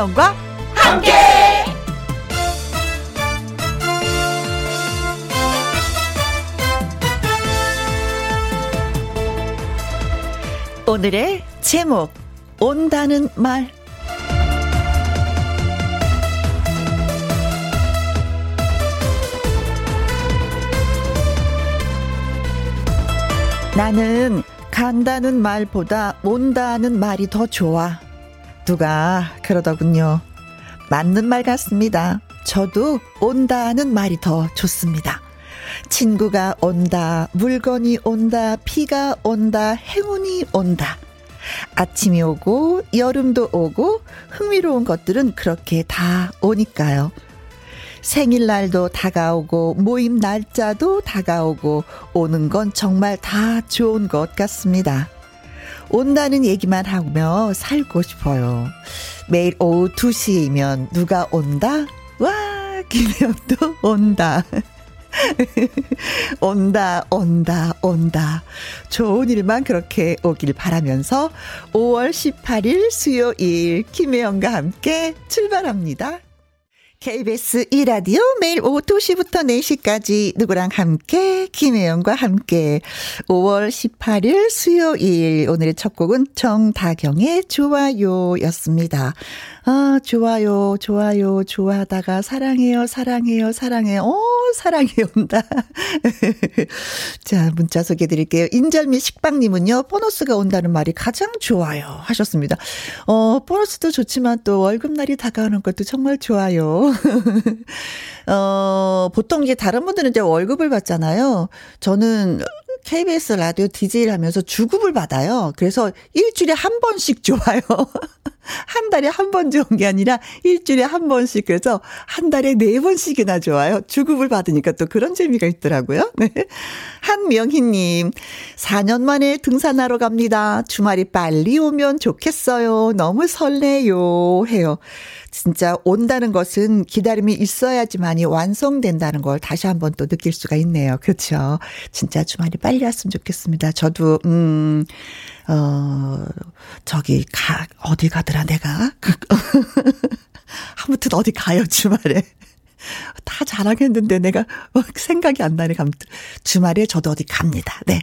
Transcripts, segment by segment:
김혜영과 함께. 오늘의 제목 온다는 말 나는 간다는 말보다 온다는 말이 더 좋아. 누가 그러더군요. 맞는 말 같습니다. 저도 온다는 말이 더 좋습니다. 친구가 온다, 물건이 온다, 비가 온다, 행운이 온다. 아침이 오고, 여름도 오고, 흥미로운 것들은 그렇게 다 오니까요. 생일날도 다가오고, 모임 날짜도 다가오고, 오는 건 정말 다 좋은 것 같습니다. 온다는 얘기만 하며 살고 싶어요. 매일 오후 2시이면 누가 온다? 와, 김혜영도 온다. 온다, 온다, 온다. 좋은 일만 그렇게 오길 바라면서 5월 18일 수요일 김혜영과 함께 출발합니다. KBS 2라디오 매일 오후 2시부터 4시까지 누구랑 함께 김혜영과 함께 5월 18일 수요일 오늘의 첫 곡은 정다경의 좋아요였습니다. 아, 좋아요, 좋아요, 좋아하다가 사랑해요, 사랑해요, 사랑해요. 오, 사랑이 온다. 자, 문자 소개해 드릴게요. 인절미 식빵님은요, 보너스가 온다는 말이 가장 좋아요. 하셨습니다. 어, 보너스도 좋지만 또 월급날이 다가오는 것도 정말 좋아요. 어, 보통 이제 다른 분들은 이제 월급을 받잖아요. 저는 KBS 라디오 DJ를 하면서 주급을 받아요. 그래서 일주일에 한 번씩 좋아요. 한 달에 한 번 좋은 게 아니라 일주일에 한 번씩 그래서 한 달에 네 번씩이나 좋아요. 주급을 받으니까 또 그런 재미가 있더라고요. 네. 한명희님, 4년 만에 등산하러 갑니다. 주말이 빨리 오면 좋겠어요. 너무 설레요. 해요. 진짜 온다는 것은 기다림이 있어야지만이 완성된다는 걸 다시 한번 또 느낄 수가 있네요. 그렇죠. 진짜 주말이 빨리 왔으면 좋겠습니다. 저도 음, 어, 저기 가 어디 가더라 내가 아무튼 어디 가요 주말에. 다 자랑했는데 내가 생각이 안 나네. 주말에 저도 어디 갑니다. 네.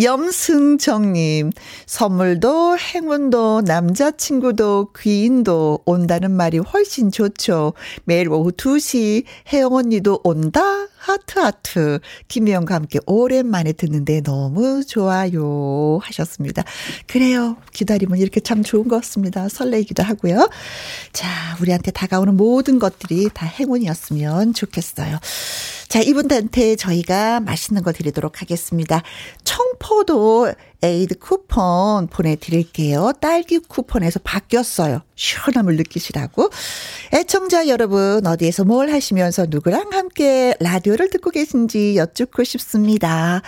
염승정님, 선물도 행운도 남자친구도 귀인도 온다는 말이 훨씬 좋죠. 매일 오후 2시 혜영 언니도 온다? 하트 하트. 김혜영과 함께 오랜만에 듣는데 너무 좋아요. 하셨습니다. 그래요. 기다림은 이렇게 참 좋은 것 같습니다. 설레기도 하고요. 자, 우리한테 다가오는 모든 것들이 다 행운이었으면 좋겠어요. 자, 이분한테 저희가 맛있는 거 드리도록 하겠습니다. 청포도 에이드 쿠폰 보내드릴게요. 딸기 쿠폰에서 바뀌었어요. 시원함을 느끼시라고. 애청자 여러분, 어디에서 뭘 하시면서 누구랑 함께 라디오를 듣고 계신지 여쭙고 싶습니다.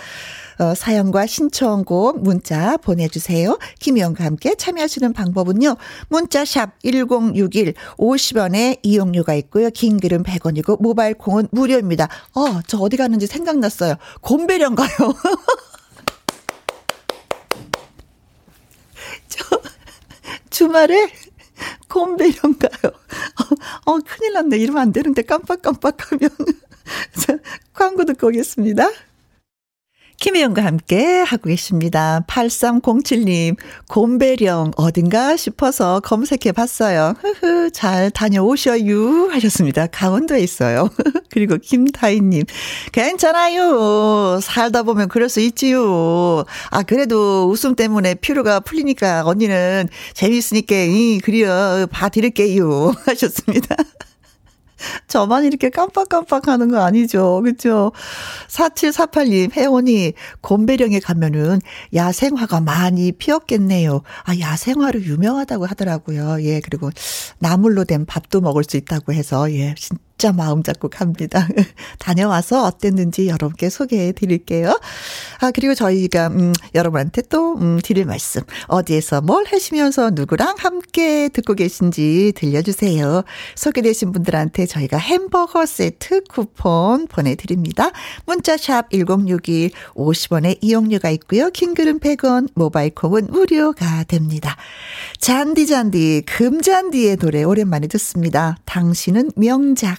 어, 사연과 신청곡 문자 보내주세요. 김희영과 함께 참여하시는 방법은요. 문자샵 1061 50원에 이용료가 있고요. 긴 글은 100원이고 모바일 콩은 무료입니다. 어, 저 어디 가는지 생각났어요. 곰배령 가요. 저 주말에 곰배령 가요. 어, 어, 큰일 났네. 이러면 안 되는데 깜빡깜빡하면. 자, 광고 듣고 오겠습니다. 김혜영과 함께 하고 계십니다. 8307님, 곰배령 어딘가 싶어서 검색해 봤어요. 흐흐, 잘 다녀오셔요. 하셨습니다. 강원도에 있어요. 그리고 김다희님, 괜찮아요. 살다 보면 그럴 수 있지요. 아, 그래도 웃음 때문에 피로가 풀리니까 언니는 재미있으니까, 이, 그려, 봐드릴게요. 하셨습니다. 저만 이렇게 깜빡깜빡 하는 거 아니죠. 그죠? 4748님, 혜원이 곰배령에 가면은 야생화가 많이 피었겠네요. 아, 야생화로 유명하다고 하더라고요. 예, 그리고 나물로 된 밥도 먹을 수 있다고 해서, 예, 진짜 진짜 마음 잡고 갑니다. 다녀와서 어땠는지 여러분께 소개해 드릴게요. 아, 그리고 저희가, 음, 여러분한테 또, 음, 드릴 말씀. 어디에서 뭘 하시면서 누구랑 함께 듣고 계신지 들려주세요. 소개되신 분들한테 저희가 햄버거 세트 쿠폰 보내드립니다. 문자샵 1061 50원의 이용료가 있고요. 킹글은 100원, 모바일 콩은 무료가 됩니다. 잔디 잔디 금잔디의 노래 오랜만에 듣습니다. 당신은 명작.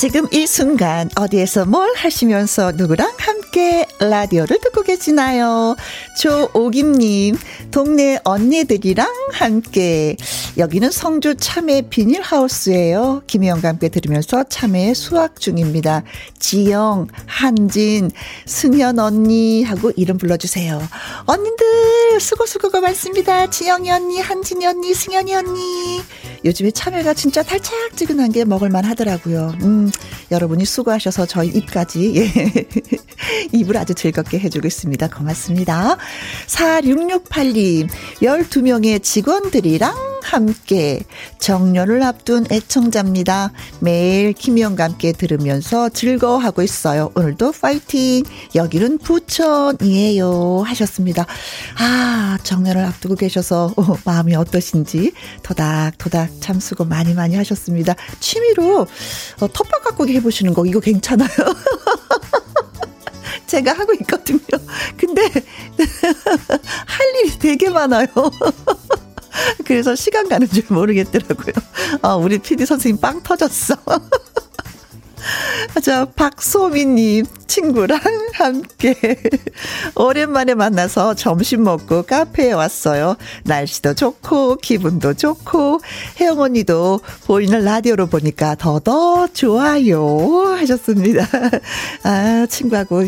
지금 이 순간 어디에서 뭘 하시면서 누구랑 함께 라디오를 듣고 계시나요? 조오김님, 동네 언니들이랑 함께. 여기는 성주 참외 비닐하우스예요. 김혜영과 함께 들으면서 참외 수확 중입니다. 지영, 한진, 승현 언니 하고 이름 불러주세요. 언니들 수고 수고가 많습니다. 지영이 언니, 한진이 언니, 승현이 언니. 요즘에 참외가 진짜 달짝지근한 게 먹을만 하더라고요. 음, 여러분이 수고하셔서 저희 입까지, 예. 입을 아주 즐겁게 해주고 있습니다. 고맙습니다. 4668님, 12명의 직원들이랑 함께 정년을 앞둔 애청자입니다. 매일 김희영과 함께 들으면서 즐거워하고 있어요. 오늘도 파이팅! 여기는 부천이에요. 하셨습니다. 아, 정년을 앞두고 계셔서 어, 마음이 어떠신지 토닥토닥 참 수고 많이 많이 하셨습니다. 취미로 어, 텃밭 가꾸기 해보시는 거 이거 괜찮아요. 제가 하고 있거든요. 근데 할 일이 되게 많아요. 그래서 시간 가는 줄 모르겠더라고요. 아, 우리 PD 선생님 빵 터졌어. 자, 박소민님 친구랑 함께 오랜만에 만나서 점심 먹고 카페에 왔어요. 날씨도 좋고 기분도 좋고 혜영 언니도 보이는 라디오로 보니까 더더 좋아요 하셨습니다. 아 친구하고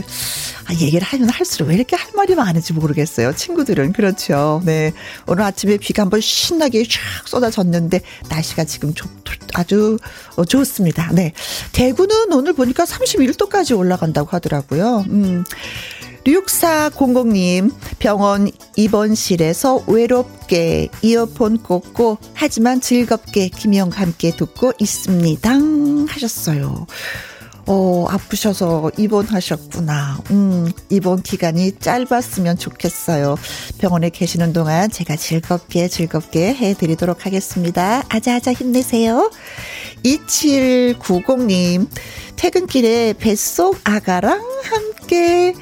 아, 얘기를 하면 할수록 왜 이렇게 할 말이 많은지 모르겠어요. 친구들은 그렇죠. 네 오늘 아침에 비가 한번 신나게 쫙 쏟아졌는데 날씨가 지금 좋, 아주 좋습니다. 네 대구는 오늘 보니까 31도까지 올라간다고 하더라고요. 음. 6400님, 병원 입원실에서 외롭게 이어폰 꽂고, 하지만 즐겁게 김영과 함께 듣고 있습니다. 하셨어요. 어, 아프셔서 입원하셨구나. 음, 입원 기간이 짧았으면 좋겠어요. 병원에 계시는 동안 제가 즐겁게 즐겁게 해드리도록 하겠습니다. 아자아자 힘내세요. 2790님, 퇴근길에 뱃속 아가랑 함께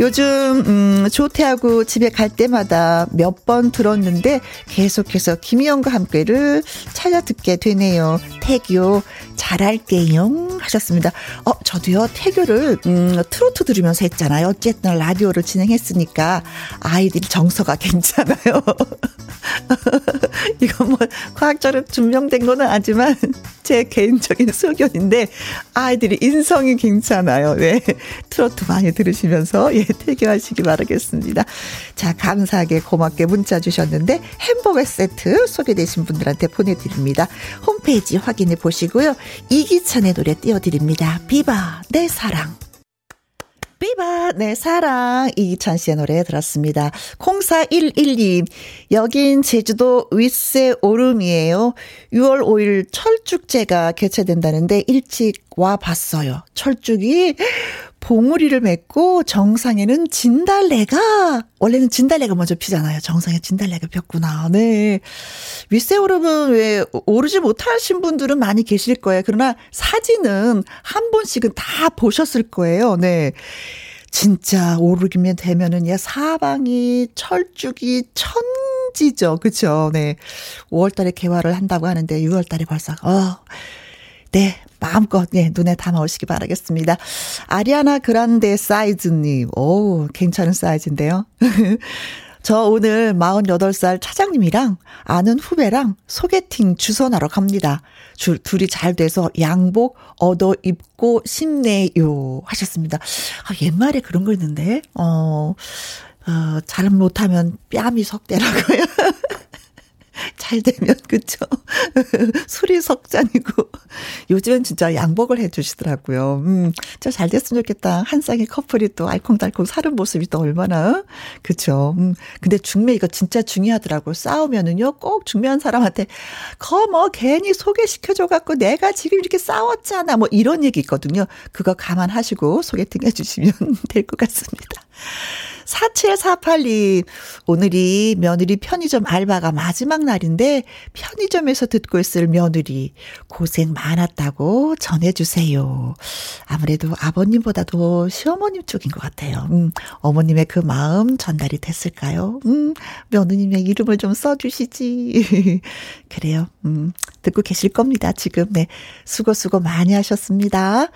요즘 음 조퇴하고 집에 갈 때마다 몇 번 들었는데 계속해서 김희영과 함께를 찾아 듣게 되네요. 태교 잘할게요 하셨습니다. 어 저도요 태교를 음 트로트 들으면서 했잖아요. 어쨌든 라디오를 진행했으니까 아이들이 정서가 괜찮아요. 이건 뭐 과학적으로 증명된 거는 아니지만 제 개인적인 소견인데 아이들이 인성이 괜찮아요. 네. 트로트 많이 들으시면서 예, 태교하시기 바라겠습니다. 자, 감사하게 고맙게 문자 주셨는데 햄버거 세트 소개되신 분들한테 보내드립니다. 홈페이지 확인해 보시고요. 이기찬의 노래 띄워드립니다. 비바, 내 사랑. 비바, 내 사랑. 이기찬 씨의 노래 들었습니다. 0411님, 여긴 제주도 윗세 오름이에요. 6월 5일 철쭉제가 개최된다는데 일찍 와 봤어요. 철쭉이 봉우리를 맺고 정상에는 진달래가 원래는 진달래가 먼저 피잖아요. 정상에 진달래가 폈구나. 네. 윗세 오름은 왜 오르지 못하신 분들은 많이 계실 거예요. 그러나 사진은 한 번씩은 다 보셨을 거예요. 네. 진짜 오르기면 되면은 야 사방이 철쭉이 천지죠. 그쵸? 네. 5월 달에 개화를 한다고 하는데 6월 달에 벌써 어 네, 마음껏 예, 눈에 담아오시기 바라겠습니다. 아리아나 그란데 사이즈님, 오, 괜찮은 사이즈인데요. 저 오늘 48살 차장님이랑 아는 후배랑 소개팅 주선하러 갑니다. 줄, 둘이 잘 돼서 양복 얻어 입고 싶네요. 하셨습니다. 아, 옛말에 그런 거 있는데, 어, 어, 잘 못하면 뺨이 석대라고요. 잘 되면 그쵸 술이 석잔이고 요즘엔 진짜 양복을 해주시더라고요. 음, 진짜 잘 됐으면 좋겠다. 한 쌍의 커플이 또 알콩달콩 사는 모습이 또 얼마나 그쵸. 음, 근데 중매 이거 진짜 중요하더라고. 싸우면은요 꼭 중매한 사람한테 거 뭐 괜히 소개시켜줘 갖고 내가 지금 이렇게 싸웠잖아 뭐 이런 얘기 있거든요. 그거 감안하시고 소개팅 해주시면 될 것 같습니다. 4748님, 오늘이 며느리 편의점 알바가 마지막 날인데 편의점에서 듣고 있을 며느리 고생 많았다고 전해주세요. 아무래도 아버님보다도 시어머님 쪽인 것 같아요. 음, 어머님의 그 마음 전달이 됐을까요? 음, 며느님의 이름을 좀 써주시지. 그래요. 음, 듣고 계실 겁니다. 지금. 네. 수고 수고 많이 하셨습니다.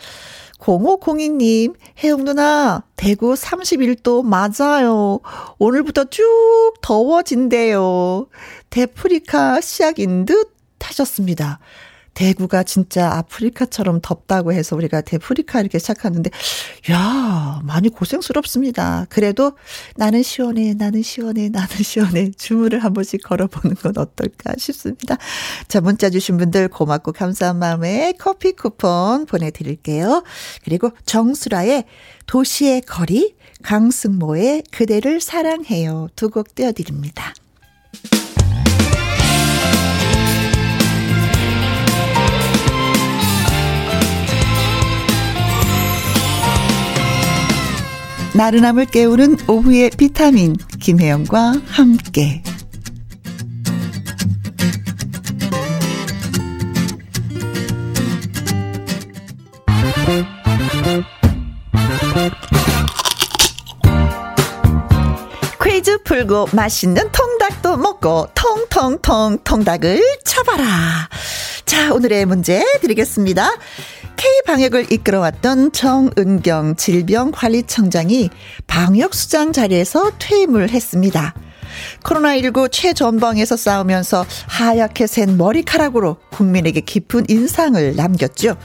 0502님, 혜영 누나, 대구 31도 맞아요. 오늘부터 쭉 더워진대요. 데프리카 시작인 듯 하셨습니다. 대구가 진짜 아프리카처럼 덥다고 해서 우리가 데프리카 이렇게 시작하는데, 야 많이 고생스럽습니다. 그래도 나는 시원해, 나는 시원해, 나는 시원해. 주문을 한 번씩 걸어보는 건 어떨까 싶습니다. 자, 문자 주신 분들 고맙고 감사한 마음에 커피 쿠폰 보내드릴게요. 그리고 정수라의 도시의 거리, 강승모의 그대를 사랑해요. 두 곡 띄워드립니다. 나른함을 깨우는 오후의 비타민 김혜영과 함께 퀴즈 풀고 맛있는 통닭도 먹고 통통통 통닭을 쳐봐라. 자, 오늘의 문제 드리겠습니다. K방역을 이끌어왔던 정은경 질병관리청장이 방역수장 자리에서 퇴임을 했습니다. 코로나19 최전방에서 싸우면서 하얗게 센 머리카락으로 국민에게 깊은 인상을 남겼죠.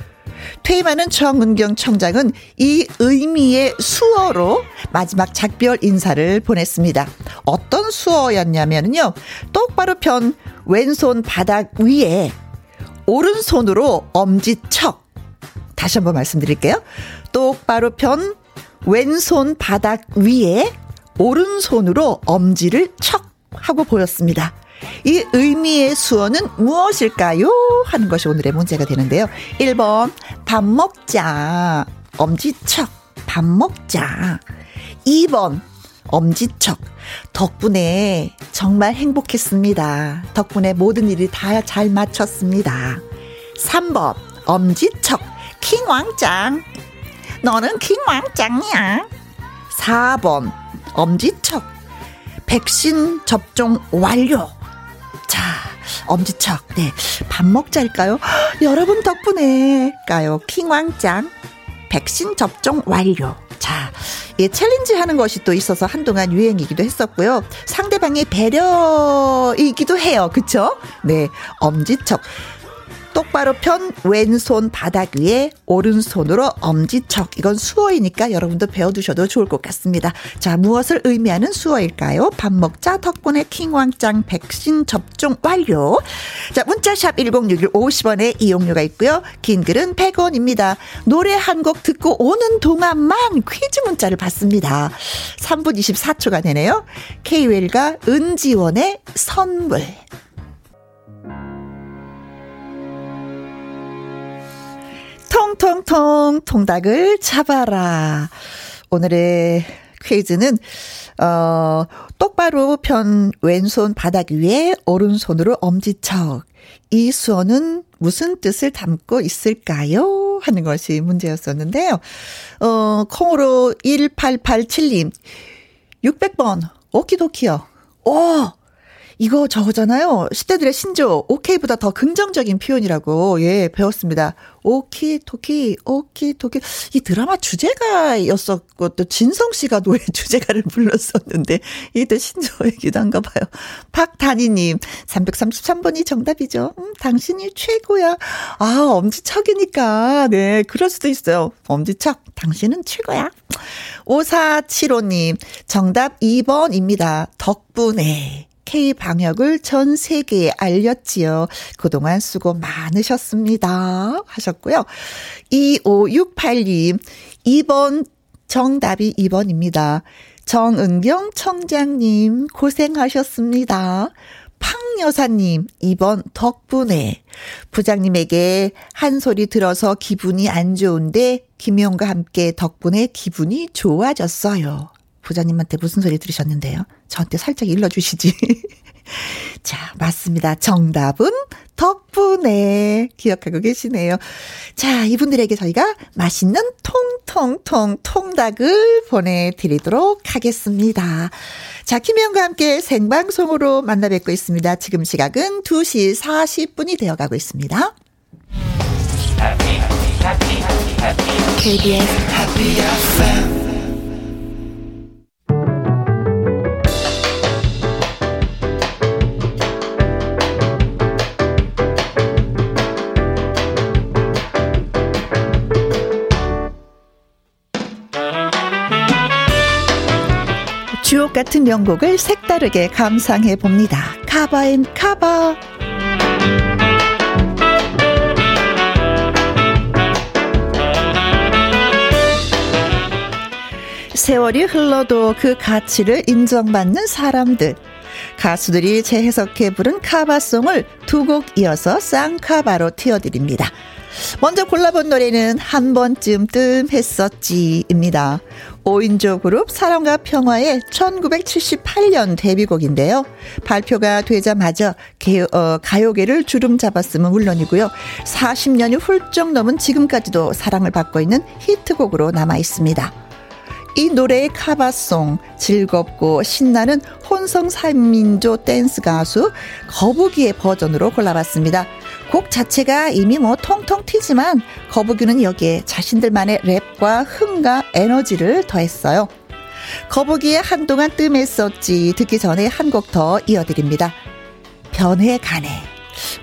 퇴임하는 정은경 청장은 이 의미의 수어로 마지막 작별 인사를 보냈습니다. 어떤 수어였냐면요. 똑바로 편 왼손 바닥 위에 오른손으로 엄지척. 다시 한번 말씀드릴게요. 똑바로 편 왼손 바닥 위에 오른손으로 엄지를 척 하고 보였습니다. 이 의미의 수어는 무엇일까요? 하는 것이 오늘의 문제가 되는데요. 1번, 밥 먹자. 엄지척. 밥 먹자. 2번, 엄지척. 덕분에 정말 행복했습니다. 덕분에 모든 일이 다잘 맞췄습니다. 3번, 엄지척. 킹왕짱. 너는 킹왕짱이야. 4번, 엄지척. 백신 접종 완료. 자, 엄지척. 네. 밥 먹자일까요? 여러분 덕분에까요. 킹왕짱. 백신 접종 완료. 자, 예, 챌린지 하는 것이 또 있어서 한동안 유행이기도 했었고요. 상대방의 배려이기도 해요. 그쵸? 네. 엄지척. 똑바로 편 왼손 바닥 위에 오른손으로 엄지척. 이건 수어이니까 여러분도 배워두셔도 좋을 것 같습니다. 자, 무엇을 의미하는 수어일까요? 밥 먹자 덕분에 킹왕짱 백신 접종 완료. 자, 문자샵 1061 50원에 이용료가 있고요. 긴 글은 100원입니다. 노래 한 곡 듣고 오는 동안만 퀴즈 문자를 받습니다. 3분 24초가 되네요. K웰과 은지원의 선물. 통통통 통닭을 잡아라. 오늘의 퀴즈는 어 똑바로 편 왼손 바닥 위에 오른손으로 엄지척. 이 수어는 무슨 뜻을 담고 있을까요? 하는 것이 문제였었는데요. 어 콩으로 1887님 600번 오키도키요. 오 이거 저거잖아요. 10대들의 신조, 오케이보다 더 긍정적인 표현이라고, 예, 배웠습니다. 오키 토키, 오키 토키. 이 드라마 주제가였었고, 또 진성 씨가 노래 주제가를 불렀었는데, 이게 또 신조이기도 한가 봐요. 박단희님, 333번이 정답이죠. 음, 당신이 최고야. 아, 엄지척이니까. 네, 그럴 수도 있어요. 엄지척, 당신은 최고야. 5475님, 정답 2번입니다. 덕분에. K방역을 전 세계에 알렸지요. 그동안 수고 많으셨습니다. 하셨고요. 2568님, 2번 정답이 2번입니다. 정은경 청장님, 고생하셨습니다. 팡 여사님, 2번 덕분에 부장님에게 한 소리 들어서 기분이 안 좋은데 김용과 함께 덕분에 기분이 좋아졌어요. 부장님한테 무슨 소리 들으셨는데요? 저한테 살짝 일러주시지. 자, 맞습니다. 정답은 덕분에 기억하고 계시네요. 자, 이분들에게 저희가 맛있는 통통통 통닭을 보내드리도록 하겠습니다. 자, 김혜영과 함께 생방송으로 만나 뵙고 있습니다. 지금 시각은 2시 40분이 되어가고 있습니다. KBS 같은 명곡을 색다르게 감상해 봅니다. 카바앤 카바. 세월이 흘러도 그 가치를 인정받는 사람들. 가수들이 재해석해 부른 카바송을 두 곡 이어서 쌍카바로 띄워드립니다. 먼저 골라본 노래는 한 번쯤 뜸했었지입니다. 5인조 그룹 사랑과 평화의 1978년 데뷔곡인데요. 발표가 되자마자 어, 가요계를 주름 잡았음은 물론이고요. 40년이 훌쩍 넘은 지금까지도 사랑을 받고 있는 히트곡으로 남아 있습니다. 이 노래의 카바송, 즐겁고 신나는 혼성 3민조 댄스 가수 거북이의 버전으로 골라봤습니다. 곡 자체가 이미 뭐 통통 튀지만 거북이는 여기에 자신들만의 랩과 흥과 에너지를 더했어요. 거북이의 한동안 뜸했었지 듣기 전에 한 곡 더 이어드립니다. 변해가네.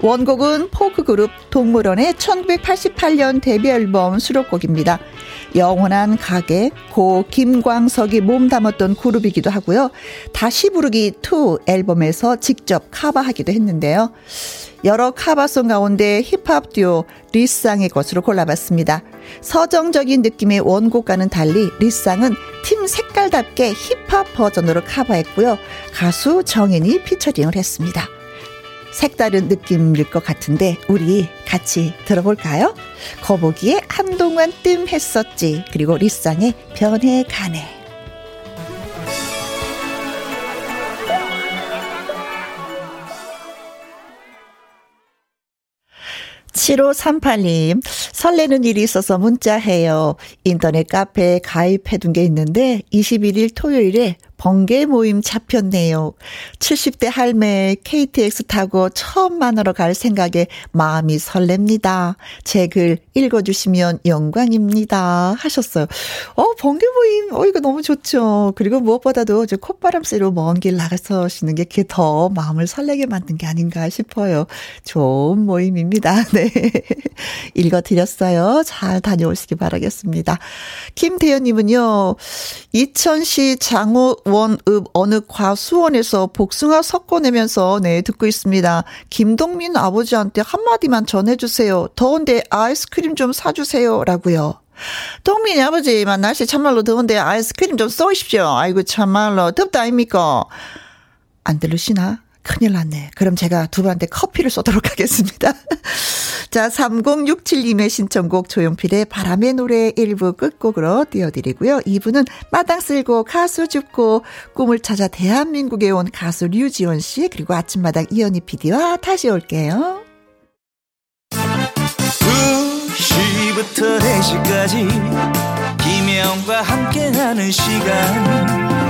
원곡은 포크 그룹 동물원의 1988년 데뷔 앨범 수록곡입니다. 영원한 가게 고 김광석이 몸 담았던 그룹이기도 하고요. 다시 부르기 2 앨범에서 직접 커버하기도 했는데요. 여러 카바송 가운데 힙합 듀오 리쌍의 것으로 골라봤습니다. 서정적인 느낌의 원곡과는 달리 리쌍은 팀 색깔답게 힙합 버전으로 카바했고요. 가수 정인이 피처링을 했습니다. 색다른 느낌일 것 같은데 우리 같이 들어볼까요? 거북이의 한동안 뜸했었지 그리고 리쌍의 변해가네 7538님, 설레는 일이 있어서 문자해요. 인터넷 카페에 가입해둔 게 있는데 21일 토요일에 번개 모임 잡혔네요. 70대 할매 KTX 타고 처음 만나러 갈 생각에 마음이 설렙니다. 제 글 읽어주시면 영광입니다. 하셨어요. 어, 번개 모임, 어, 이거 너무 좋죠. 그리고 무엇보다도 저 콧바람 쐬러 먼 길 나가서 쉬는 게 그게 더 마음을 설레게 만든 게 아닌가 싶어요. 좋은 모임입니다. 네. 읽어드렸어요. 잘 다녀오시기 바라겠습니다. 김대현님은요, 이천시 장호 원읍 어느 과수원에서 복숭아 섞어내면서 네 듣고 있습니다. 김동민 아버지한테 한마디만 전해주세요. 더운데 아이스크림 좀 사주세요라고요. 동민이 아버지만 날씨 참말로 더운데 아이스크림 좀 쏘십시오. 아이고 참말로 덥다 아닙니까? 안 들으시나? 큰일 났네. 그럼 제가 두 분한테 커피를 쏘도록 하겠습니다. 자, 3067님의 신청곡 조용필의 바람의 노래 1부 끝곡으로 띄워드리고요. 2부는 마당 쓸고 가수 죽고 꿈을 찾아 대한민국에 온 가수 류지원 씨 그리고 아침마당 이현희 PD와 다시 올게요. 2시부터 4시까지 김혜영과 함께하는 시간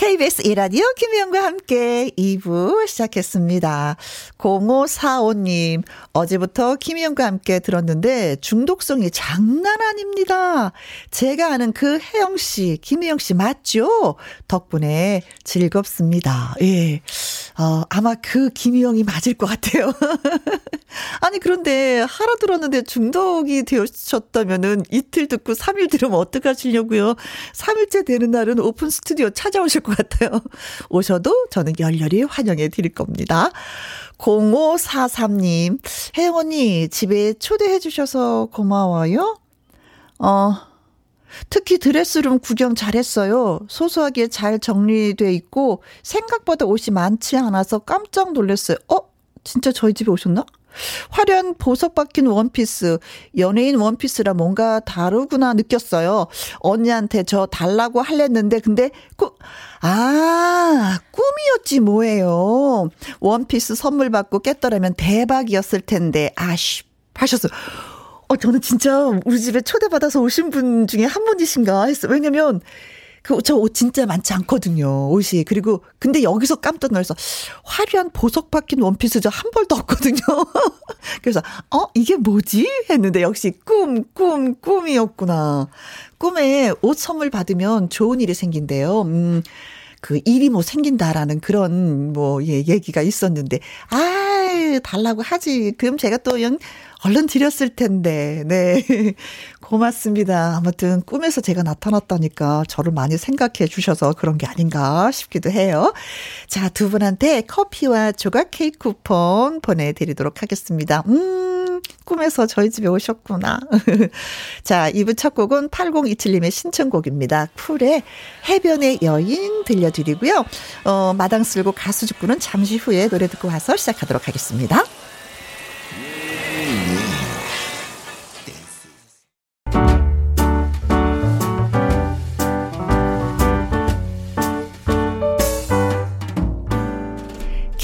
KBS 이라디오 김희영과 함께 2부 시작했습니다. 0545님, 어제부터 김희영과 함께 들었는데 중독성이 장난 아닙니다. 제가 아는 그 혜영 씨, 김희영 씨 맞죠? 덕분에 즐겁습니다. 예. 어, 아마 그 김희영이 맞을 것 같아요. 아니, 그런데 하루 들었는데 중독이 되셨다면은 이틀 듣고 3일 들으면 어떡하시려고요? 3일째 되는 날은 오픈 스튜디오 찾아오실 것 같아요. 오셔도 저는 열렬히 환영해 드릴 겁니다. 0543님, 혜영 언니, 집에 초대해 주셔서 고마워요. 어, 특히 드레스룸 구경 잘했어요. 소소하게 잘 정리돼 있고 생각보다 옷이 많지 않아서 깜짝 놀랐어요. 어? 진짜 저희 집에 오셨나? 화려한 보석 박힌 원피스, 연예인 원피스라 뭔가 다르구나 느꼈어요. 언니한테 저 달라고 할랬는데, 근데, 꾸, 아, 꿈이었지 뭐예요. 원피스 선물 받고 깼더라면 대박이었을 텐데, 아쉬, 하셨어요. 어, 저는 진짜 우리 집에 초대받아서 오신 분 중에 한 분이신가 했어요. 왜냐면, 그, 저 옷 진짜 많지 않거든요. 옷이. 그리고, 근데 여기서 깜짝 놀라서, 화려한 보석 박힌 원피스 저 한 벌도 없거든요. 그래서, 어, 이게 뭐지? 했는데, 역시 꿈, 꿈, 꿈이었구나. 꿈에 옷 선물 받으면 좋은 일이 생긴대요. 음. 그 일이 뭐 생긴다라는 그런 뭐 예, 얘기가 있었는데 아 달라고 하지 그럼 제가 또 영, 얼른 드렸을 텐데. 네. 고맙습니다. 아무튼 꿈에서 제가 나타났다니까 저를 많이 생각해 주셔서 그런 게 아닌가 싶기도 해요. 자, 두 분한테 커피와 조각 케이크 쿠폰 보내드리도록 하겠습니다. 음, 꿈에서 저희 집에 오셨구나. 자, 2부 첫 곡은 8027님의 신청곡입니다. 쿨의 해변의 여인 들려드리고요. 어, 마당 쓸고 가수 죽구는 잠시 후에 노래 듣고 와서 시작하도록 하겠습니다.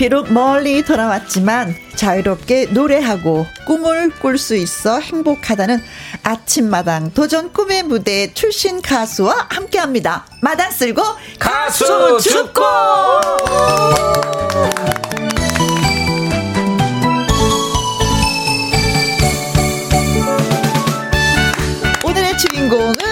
비록 멀리 돌아왔지만 자유롭게 노래하고 꿈을 꿀 수 있어 행복하다는 아침마당 도전 꿈의 무대 출신 가수와 함께 합니다. 마당 쓸고 가수, 가수 죽고! 오늘의 주인공은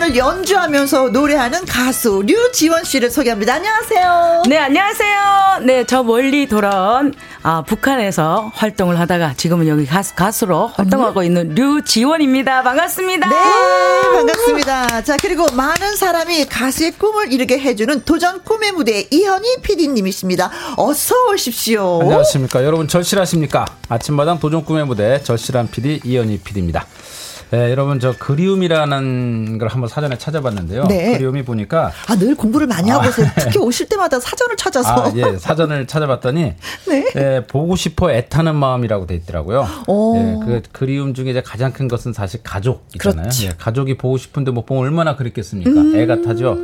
아코디언을 연주하면서 노래하는 가수 류지원 씨를 소개합니다. 안녕하세요. 네, 안녕하세요. 네, 저 멀리 돌아온 아, 북한에서 활동을 하다가 지금은 여기 가수, 가수로 활동하고 있는 류지원입니다. 반갑습니다. 네, 반갑습니다. 자, 그리고 많은 사람이 가수의 꿈을 이루게 해주는 도전 꿈의 무대 이현희 PD님이십니다. 어서 오십시오. 안녕하십니까. 여러분 절실하십니까? 아침마당 도전 꿈의 무대 절실한 PD 이현희 PD입니다. 네, 여러분 저 그리움이라는 걸 한번 사전에 찾아봤는데요. 네. 그리움이 보니까 아, 늘 공부를 많이 하고 오세요. 특히 오실 때마다 사전을 찾아서. 아, 예, 사전을 찾아봤더니 네. 예, 보고 싶어 애타는 마음이라고 돼 있더라고요. 오. 예, 그 그리움 중에 이제 가장 큰 것은 사실 가족 있잖아요. 그렇죠. 예, 가족이 보고 싶은데 못 보면 얼마나 그립겠습니까? 애가 타죠.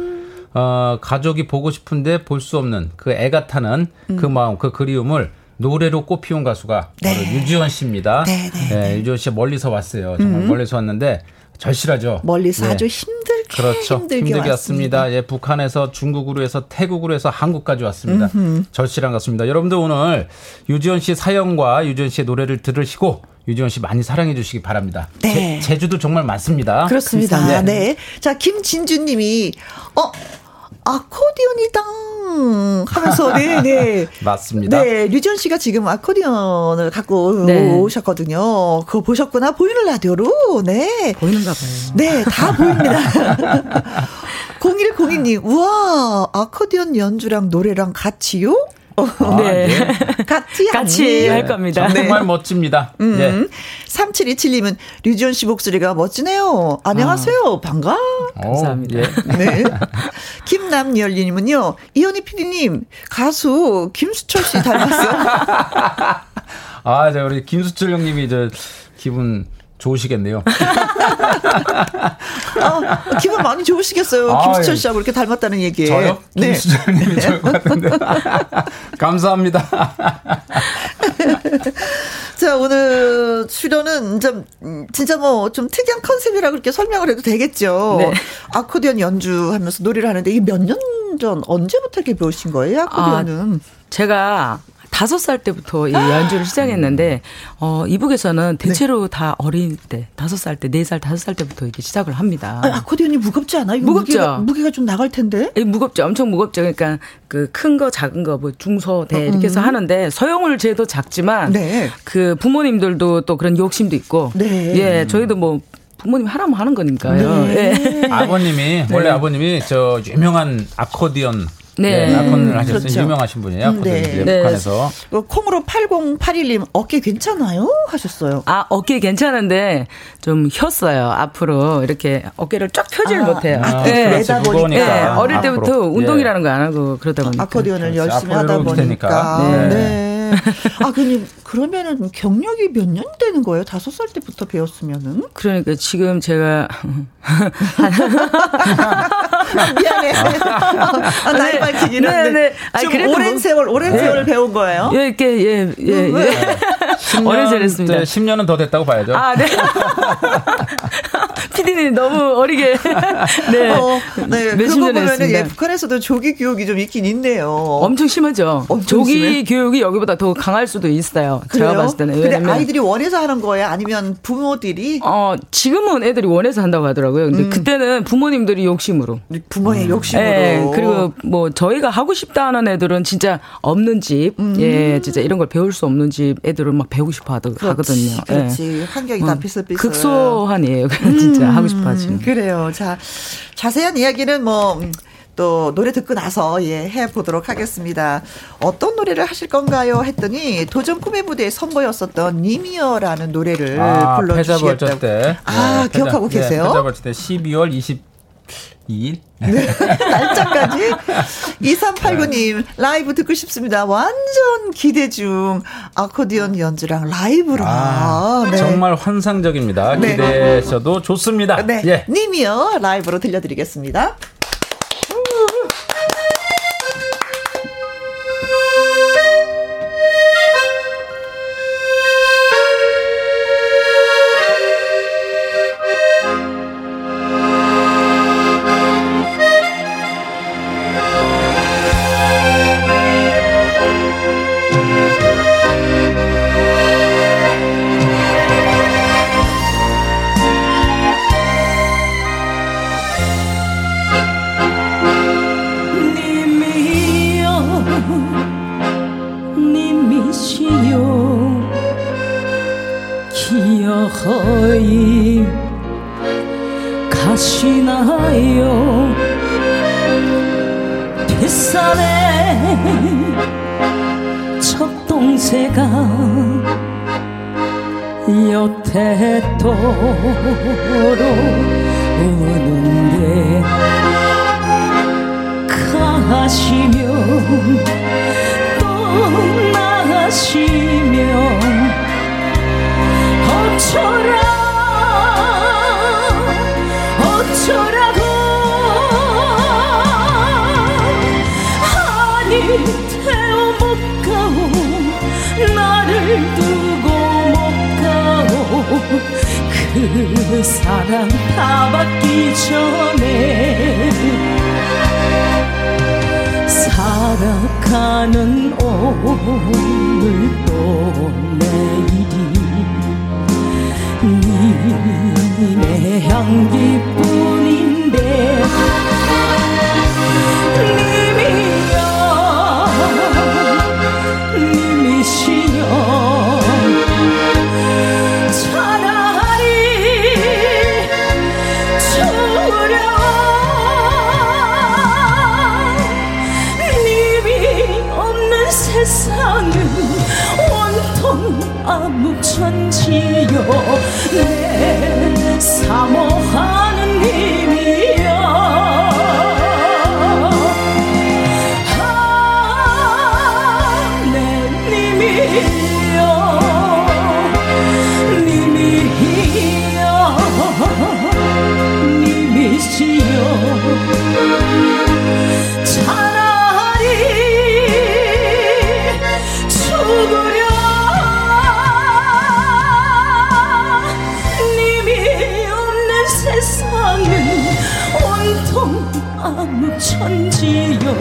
어, 가족이 보고 싶은데 볼 수 없는 그 애가 타는 그 마음, 그 그리움을 노래로 꽃피운 가수가 바로 네. 유지원 씨입니다. 네, 네, 예, 유지원 씨 멀리서 왔어요. 정말 멀리서 왔는데 절실하죠. 멀리서 예. 아주 힘들게 그렇죠. 힘들게, 힘들게, 왔습니다. 예, 북한에서 중국으로 해서 태국으로 해서 한국까지 왔습니다. 절실한 것 같습니다. 여러분들 오늘 유지원 씨 사연과 유지원 씨의 노래를 들으시고 유지원 씨 많이 사랑해 주시기 바랍니다. 네. 제, 주도 정말 많습니다. 그렇습니다. 네. 네. 자, 김진주 님이, 어, 아코디언이당 하면서, 네, 네. 맞습니다. 네, 류지원 씨가 지금 아코디언을 갖고 네. 오셨거든요. 그거 보셨구나? 보이는 라디오로? 네. 보이는가 봐요. 네, 다 보입니다. 0102님, 우와, 아코디언 연주랑 노래랑 같이요? 아, 네. 예. 같이 같이 아니에요? 할 겁니다. 정말 멋집니다. 음. 예. 3727님은 류지원 씨 목소리가 멋지네요. 안녕하세요. 반가. 오, 감사합니다. 예. 네. 김남열님은요, 이현희 PD님, 가수 김수철 씨 닮았어요. 아, 저 우리 김수철 형님이 저 기분 좋으시겠네요. 아, 기분 많이 좋으시겠어요. 아, 김수철 예. 씨하고 이렇게 닮았다는 얘기에. 저요? 네. 김수철 형님이 좋을 것 같은데. 감사합니다. 자, 오늘 출연은 좀, 음, 진짜 뭐, 좀 특이한 컨셉이라고 그렇게 설명을 해도 되겠죠. 네. 아코디언 연주하면서 노래를 하는데, 이게 몇 년 전, 언제부터 이렇게 배우신 거예요, 아코디언은? 제가 다섯 살 때부터 이 연주를 시작했는데, 어, 이북에서는 대체로 다 어린 때, 다섯 살 때, 네 살, 다섯 살 때부터 이렇게 시작을 합니다. 아, 아코디언이 무겁지 않아요? 무겁죠. 무게가, 무게가 좀 나갈 텐데? 이 무겁죠. 엄청 무겁죠. 그러니까 그 큰 거, 작은 거, 뭐 중소, 대 이렇게 해서 하는데 소형을 재도 작지만 네. 그 부모님들도 또 그런 욕심도 있고 네. 예, 저희도 뭐 부모님 하라면 하는 거니까요. 네. 예. 아버님이 원래 아버님이 저 유명한 아코디언 네. 네, 아코디언을 하셨어요. 그렇죠. 유명하신 분이에요. 아코디언 네. 네. 북한에서. 어, 콩으로 8081님, 어깨 괜찮아요? 하셨어요. 아, 어깨 괜찮은데 좀 혔어요. 앞으로 이렇게 어깨를 쫙 펴질 아, 못해요. 아, 예. 그렇죠. 그렇지, 내다 보니까. 예, 무거우니까. 어릴 때부터 앞으로. 운동이라는 거 안 하고 그러다 보니까. 아코디언을 그렇지. 열심히 하다 보니까. 되니까. 네. 네. 아, 근데 그러면은 경력이 몇 년 되는 거예요? 다섯 살 때부터 배웠으면은? 그러니까 지금 제가 미안해. 아, 나이 밝히긴 네, 한데. 네. 아니, 좀 그래도 오랜 뭐- 세월, 오랜 네. 세월 배운 거예요? 예, 이렇게 예, 예, 예. 네. 오래 잘했습니다. 10년은 더 됐다고 봐야죠. 아, 네. 피디님 너무 어리게. 네. 어, 네. 몇십 그거 년 보면은. 예, 북한에서도 조기 교육이 좀 있긴 있네요. 엄청 심하죠. 엄청 조기 심해? 교육이 여기보다 더 강할 수도 있어요. 그래요? 제가 봤을 때는. 근데 아이들이 원해서 하는 거예요? 아니면 부모들이 어, 지금은 애들이 원해서 한다고 하더라고요. 근데 그때는 부모님들이 욕심으로. 부모의 욕심으로. 예, 그리고 뭐 저희가 하고 싶다 하는 애들은 진짜 없는 집, 예, 진짜 이런 걸 배울 수 없는 집 애들은 막 배우고 싶어 하더, 하거든요. 예. 그렇지. 환경이 다 음, 비슷비슷. 극소한이에요. 진짜 하고 싶어 하시는. 음, 그래요. 자, 자세한 이야기는 뭐, 음, 또 노래 듣고 나서 예, 해 보도록 하겠습니다. 어떤 노래를 하실 건가요? 했더니 도전 꿈의 무대에 선보였었던 님이여라는 노래를 아, 불러주시겠다고. 때. 아, 네, 기억하고 패자- 계세요? 네, 패자벌전 때 12월 22일. 날짜까지 2389님 라이브 듣고 싶습니다. 완전 기대 중 아코디언 연주랑 라이브라. 아, 네. 정말 환상적입니다. 네. 기대하셔도 좋습니다. 네, 예. 님이요 라이브로 들려드리겠습니다. 서서히 가시나요? 뒷산에 첫동새가 여태 도로 우는데 가시면 떠나시면 어쩌라 어쩌라고. 아니 태워 못 가오 나를 두고 못 가오. 그 사랑 다 받기 전에 살아가는 오늘도 내일이 님의 향기뿐인데 온통 암묵천지요. 내 사모하 내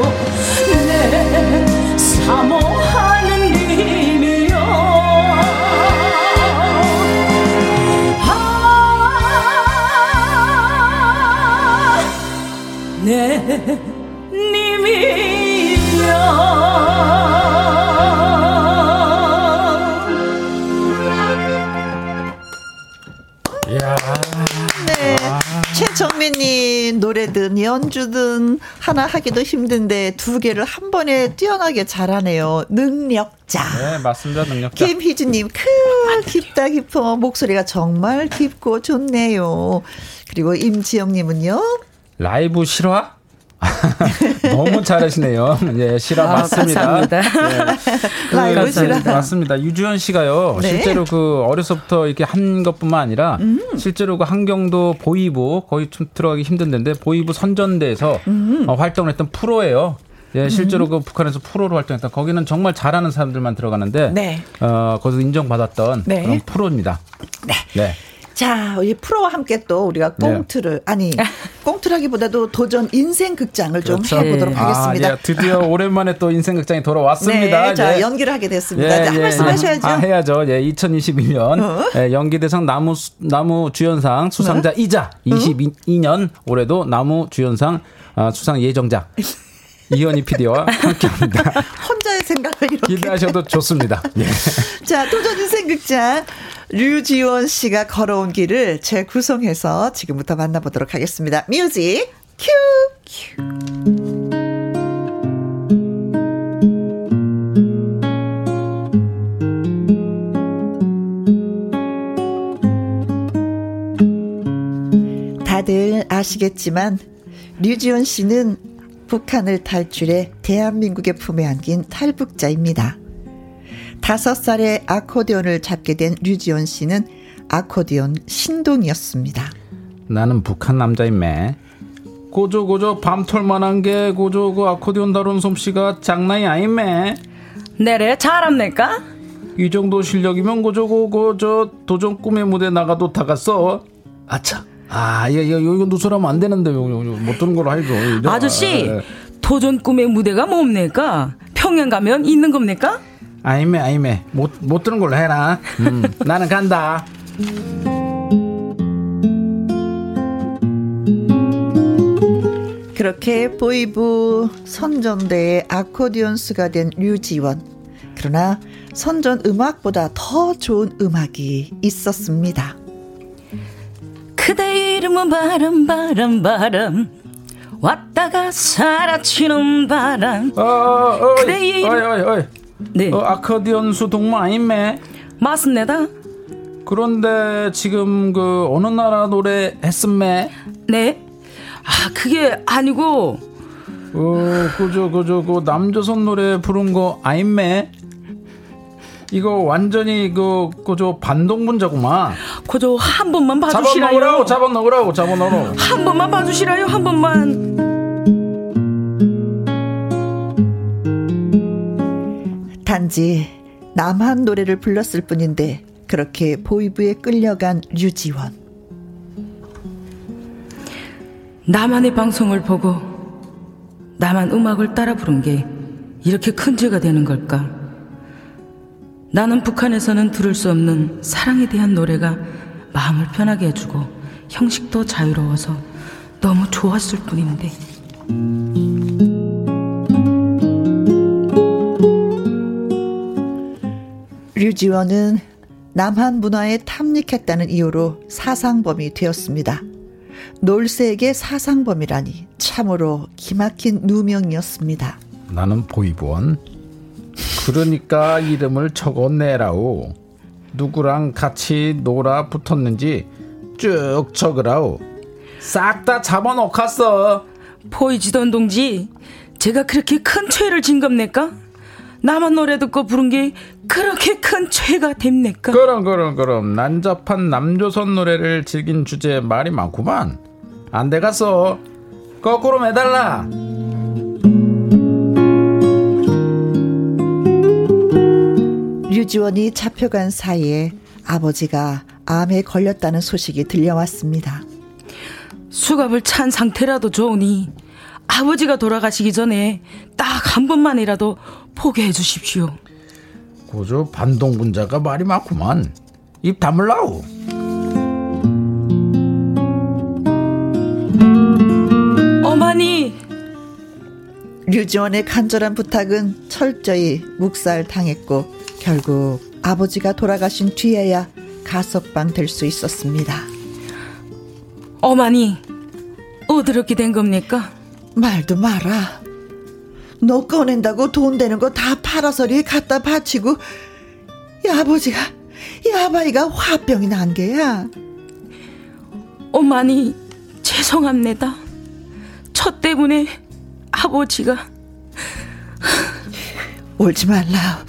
사모하는 님이여 아, 내 님이여 이야. 네. 최정민님 노래든 연주든 하나 하기도 힘든데 두 개를 한 번에 뛰어나게 잘하네요. 능력자. 네, 맞습니다. 능력자. 김희주님, 크, 깊다 깊어. 목소리가 정말 깊고 좋네요. 그리고 임지영님은요, 라이브 실화? 너무 잘하시네요. 예, 실화 아, 맞습니다. 감사합니다. 예. 그, 라이브 실화. 맞습니다. 유주연 씨가요. 네. 실제로 그 어려서부터 이렇게 한 것뿐만 아니라 음. 실제로 그 한경도 보이부 거의 좀 들어가기 힘든데 보이부 선전대에서 음. 어, 활동을 했던 프로예요. 예, 실제로 그 북한에서 프로로 활동했던 거기는 정말 잘하는 사람들만 들어가는데 네. 어, 거기서 인정받았던 네. 그런 프로입니다. 네. 자, 이 프로와 함께 또 우리가 네. 꽁트를, 아니, 꽁트라기보다도 도전 인생 극장을 좀 그렇죠. 해보도록 아, 하겠습니다. 예, 드디어 오랜만에 또 인생 극장이 돌아왔습니다. 네, 자, 예. 연기를 하게 됐습니다. 자, 한 말씀 예. 하셔야죠. 아, 해야죠. 예, 2021년 어? 예, 연기 대상 나무 수- 나무 주연상 수상자이자 22년 올해도 나무 주연상 아, 수상 예정자 이현희 PD와 함께합니다. 혼자의 생각을 이렇게. 기대하셔도 좋습니다. 예. 자, 도전 인생 극장. 류지원 씨가 걸어온 길을 재구성해서 지금부터 만나보도록 하겠습니다. Music cue! 큐. 다들 아시겠지만 류지원 씨는 북한을 탈출해 대한민국의 품에 안긴 탈북자입니다. 다섯 살에 아코디언을 잡게 된 류지원 씨는 아코디언 신동이었습니다. 나는 북한 남자임매. 고조 고조 밤톨만한 게 고조 그 아코디언 다룬 솜씨가 장난이 아임매. 내래 잘합니까? 이 정도 실력이면 고저고 고 저 도전 꿈의 무대 나가도 다 갔어. 아차. 아, 이거 이거 이거 누설하면 안 되는데 못 드는 걸로 해줘. 아저씨 아, 예. 도전 꿈의 무대가 뭡니까? 평양 가면 있는 겁니까? 아이매 아이매 못못 드는 걸로 해라. 음, 나는 간다. 그렇게 보이부 선전대의 아코디언스가 된 류지원. 그러나 선전 음악보다 더 좋은 음악이 있었습니다. 그대 이름은 바람 바람 바람 왔다가 사라지는 바람 어, 어, 그래, 어이, 이- 어이, 어이, 어이. 네 어, 아카디언 수동마 아임매. 맞습니다 그런데 지금 그 어느 나라 노래 했음매? 네 아 그게 아니고 어, 그저 그저 그 남조선 노래 부른 거 아임매? 이거 완전히 그 그저 반동분자구만. 그저 한 번만 잡아 봐주시라요 넣으라고 잡아 넣으라고 잡아 넣으라고. 한 번만 봐주시라요 한 번만 단지 남한 노래를 불렀을 뿐인데 그렇게 보이부에 끌려간 류지원. 나만의 방송을 보고 나만 음악을 따라 부른 게 이렇게 큰 죄가 되는 걸까? 나는 북한에서는 들을 수 없는 사랑에 대한 노래가 마음을 편하게 해주고 형식도 자유로워서 너무 좋았을 뿐인데 류지원은 남한 문화에 탐닉했다는 이유로 사상범이 되었습니다. 놀세에게 사상범이라니 참으로 기막힌 누명이었습니다. 나는 보이본. 그러니까 이름을 적어내라오. 누구랑 같이 놀아 붙었는지 쭉 적으라오. 싹 다 잡아놓겠어. 보이지던 동지 제가 그렇게 큰 죄를 진 겁니까? 나만 노래 듣고 부른 게 그렇게 큰 죄가 됩니까? 그럼 그럼 그럼 난잡한 남조선 노래를 즐긴 주제에 말이 많구만. 안 돼갔어. 거꾸로 매달라. 류지원이 잡혀간 사이에 아버지가 암에 걸렸다는 소식이 들려왔습니다. 수갑을 찬 상태라도 좋으니 아버지가 돌아가시기 전에 딱 한 번만이라도 포기해 주십시오. 고조 반동분자가 말이 많구만. 입 다물라오. 어머니, 류지원의 간절한 부탁은 철저히 묵살당했고 결국 아버지가 돌아가신 뒤에야 가석방 될 수 있었습니다. 어머니, 어드럽게 된 겁니까? 말도 마라. 너 꺼낸다고 돈 되는 거 다 팔아서리 갖다 바치고 이 아버지가 이 아바이가 화병이 난 게야. 어머니, 죄송합니다. 저 때문에 아버지가 울지 말라.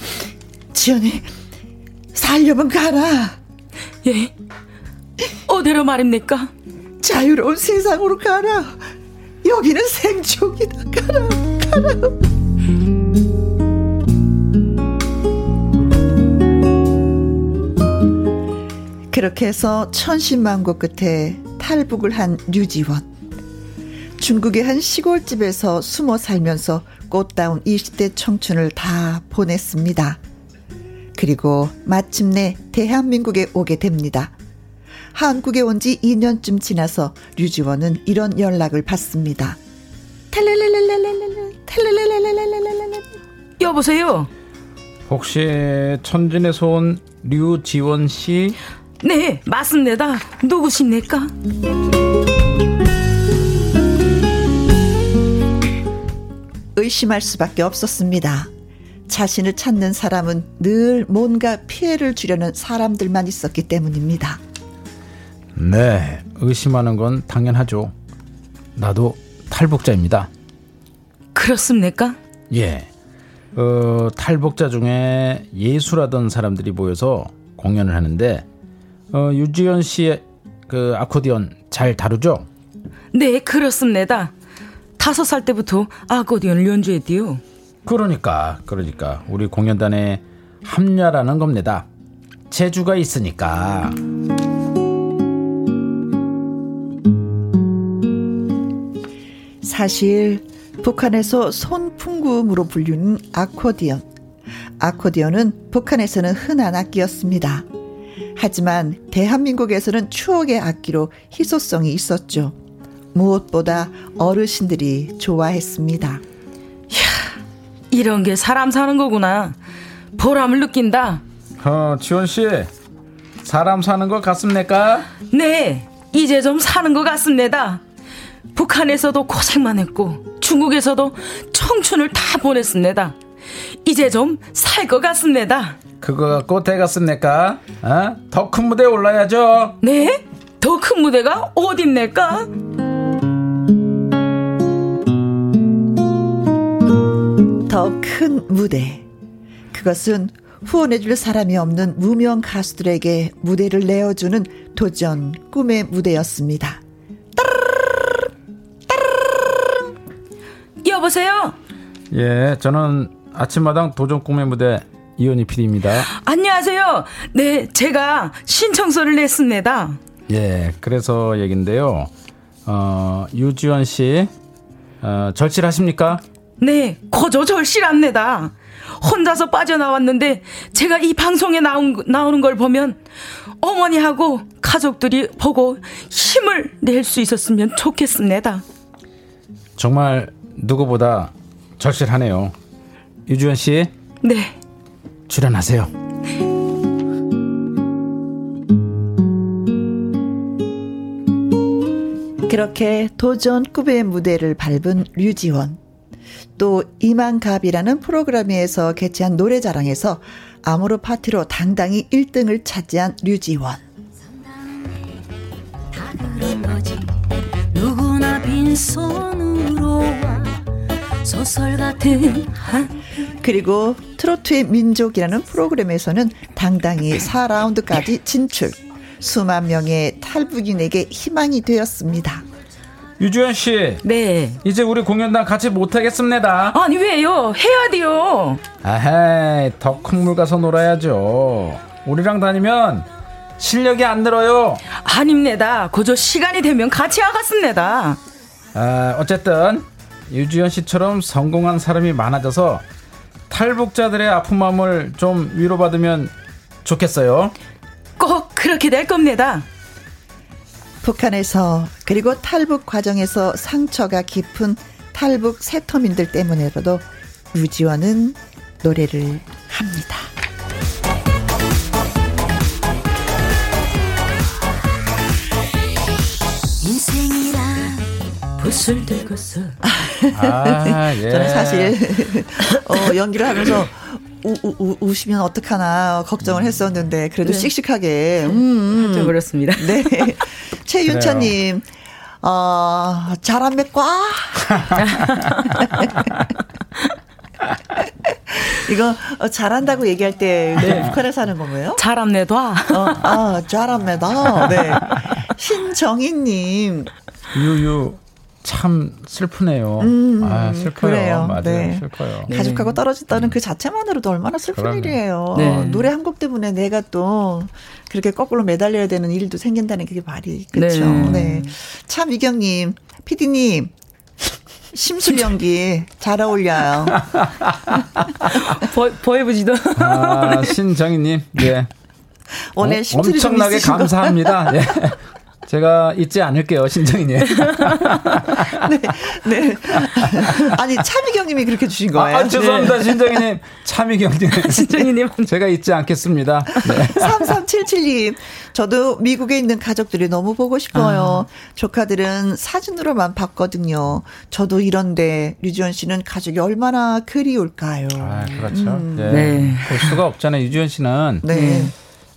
지연이 살려면 가라. 예 어디로 말입니까? 자유로운 세상으로 가라. 여기는 생족이다. 가라. 가라. 그렇게 해서 천신만고 끝에 탈북을 한 류지원. 중국의 한 시골집에서 숨어 살면서 꽃다운 20대 청춘을 다 보냈습니다. 그리고 마침내 대한민국에 오게 됩니다. 한국에 온 지 2년쯤 지나서 류지원은 이런 연락을 받습니다. 여보세요? 혹시 천진에서 온 류지원 씨? 네, 맞습니다. 누구십니까? 의심할 수밖에 없었습니다. 자신을 찾는 사람은 늘 뭔가 피해를 주려는 사람들만 있었기 때문입니다. 네, 의심하는 건 당연하죠. 나도 탈북자입니다. 그렇습니까? 예. 어, 탈북자 중에 예술하던 사람들이 모여서 공연을 하는데 어, 유지연 씨의 그 아코디언 잘 다루죠? 네, 그렇습니다. 다섯 살 때부터 아코디언을 연주했디요. 그러니까 그러니까 우리 공연단에 합류하라는 겁니다. 재주가 있으니까. 사실 북한에서 손풍금으로 불리는 아코디언. 아코디언은 북한에서는 흔한 악기였습니다. 하지만 대한민국에서는 추억의 악기로 희소성이 있었죠. 무엇보다 어르신들이 좋아했습니다. 이런 게 사람 사는 거구나. 보람을 느낀다. 어, 지원 씨. 사람 사는 것 같습니까? 네, 이제 좀 사는 것 같습니다. 북한에서도 고생만 했고 중국에서도 청춘을 다 보냈습니다. 이제 좀 살 것 같습니다. 그거 갖고 되겠습니까? 어? 더 큰 무대에 올라야죠. 네? 더 큰 무대가 어딨네까? 더 큰 무대. 그것은 후원해줄 사람이 없는 무명 가수들에게 무대를 내어주는 도전 꿈의 무대였습니다. 여보세요? 예, 저는 아침마당 도전 꿈의 무대 이현희 PD입니다. 안녕하세요. 네, 제가 신청서를 냈습니다. 예, 그래서 얘긴데요. 어, 유지원 씨, 어, 절실하십니까? 네, 거저 절실합니다. 혼자서 빠져나왔는데 제가 이 방송에 나온, 나오는 걸 보면 어머니하고 가족들이 보고 힘을 낼 수 있었으면 좋겠습니다. 정말 누구보다 절실하네요. 유지원 씨, 네. 출연하세요. 그렇게 도전 꿈의 무대를 밟은 류지원. 또 이만갑이라는 프로그램에서 개최한 노래자랑에서 아모르 파티로 당당히 1등을 차지한 류지원. 다 그런 거지 누구나 빈손으로 와 소설 같은 한 그리고 트로트의 민족이라는 프로그램에서는 당당히 4라운드까지 진출. 수만 명의 탈북인에게 희망이 되었습니다. 유지원 씨, 네. 이제 우리 공연단 같이 못하겠습니다. 아니, 왜요? 해야 돼요. 아헤이, 더큰 물 가서 놀아야죠. 우리랑 다니면 실력이 안 늘어요. 아닙니다. 그저 시간이 되면 같이 하겠습니다. 아, 어쨌든 유지연 씨처럼 성공한 사람이 많아져서 탈북자들의 아픈 마음을 좀 위로받으면 좋겠어요. 꼭 그렇게 될 겁니다. 북한에서 그리고 탈북 과정에서 상처가 깊은 탈북 세터민들 때문에라도 유지원은 노래를 합니다. 인생이란 붓을 들고서 아, 예. 저는 사실 어, 연기를 하면서 우, 우, 우, 우시면 어떡하나 걱정을 했었는데 그래도 씩씩하게 음, 음. 좀 그렇습니다. 네. 최윤차님, 어, 잘한 맥과? 이거 어, 잘한다고 얘기할 때 북한에서 하는 건가요? 잘합내도 어, 아, 잘합니다. 네. 신정희님, 유유 참 슬프네요. 음, 아, 슬퍼요. 그래요. 맞아요. 네. 슬퍼요. 가족하고 떨어졌다는 그 자체만으로도 얼마나 슬픈 그럼요. 일이에요. 네. 노래 한 곡 때문에 내가 또 그렇게 거꾸로 매달려야 되는 일도 생긴다는 게 말이 그렇죠. 네. 네. 참 이경님, PD님. 심술 연기 잘 어울려요. 보, 보여보지도. 아, 신정희님, 예. 오늘 어, 엄청나게. 감사합니다. 예. 제가 잊지 않을게요, 신정희님. 네. 아니 참이경님이 그렇게 주신 거예요. 아, 죄송합니다, 신정희님. 참이경님. 신정희님. 제가 잊지 않겠습니다. 네. 3377님, 저도 미국에 있는 가족들이 너무 보고 싶어요. 조카들은 사진으로만 봤거든요. 저도 이런데, 류지원 씨는 가족이 얼마나 그리울까요? 아, 그렇죠. 예. 네. 볼 수가 없잖아요. 유지현 씨는 네.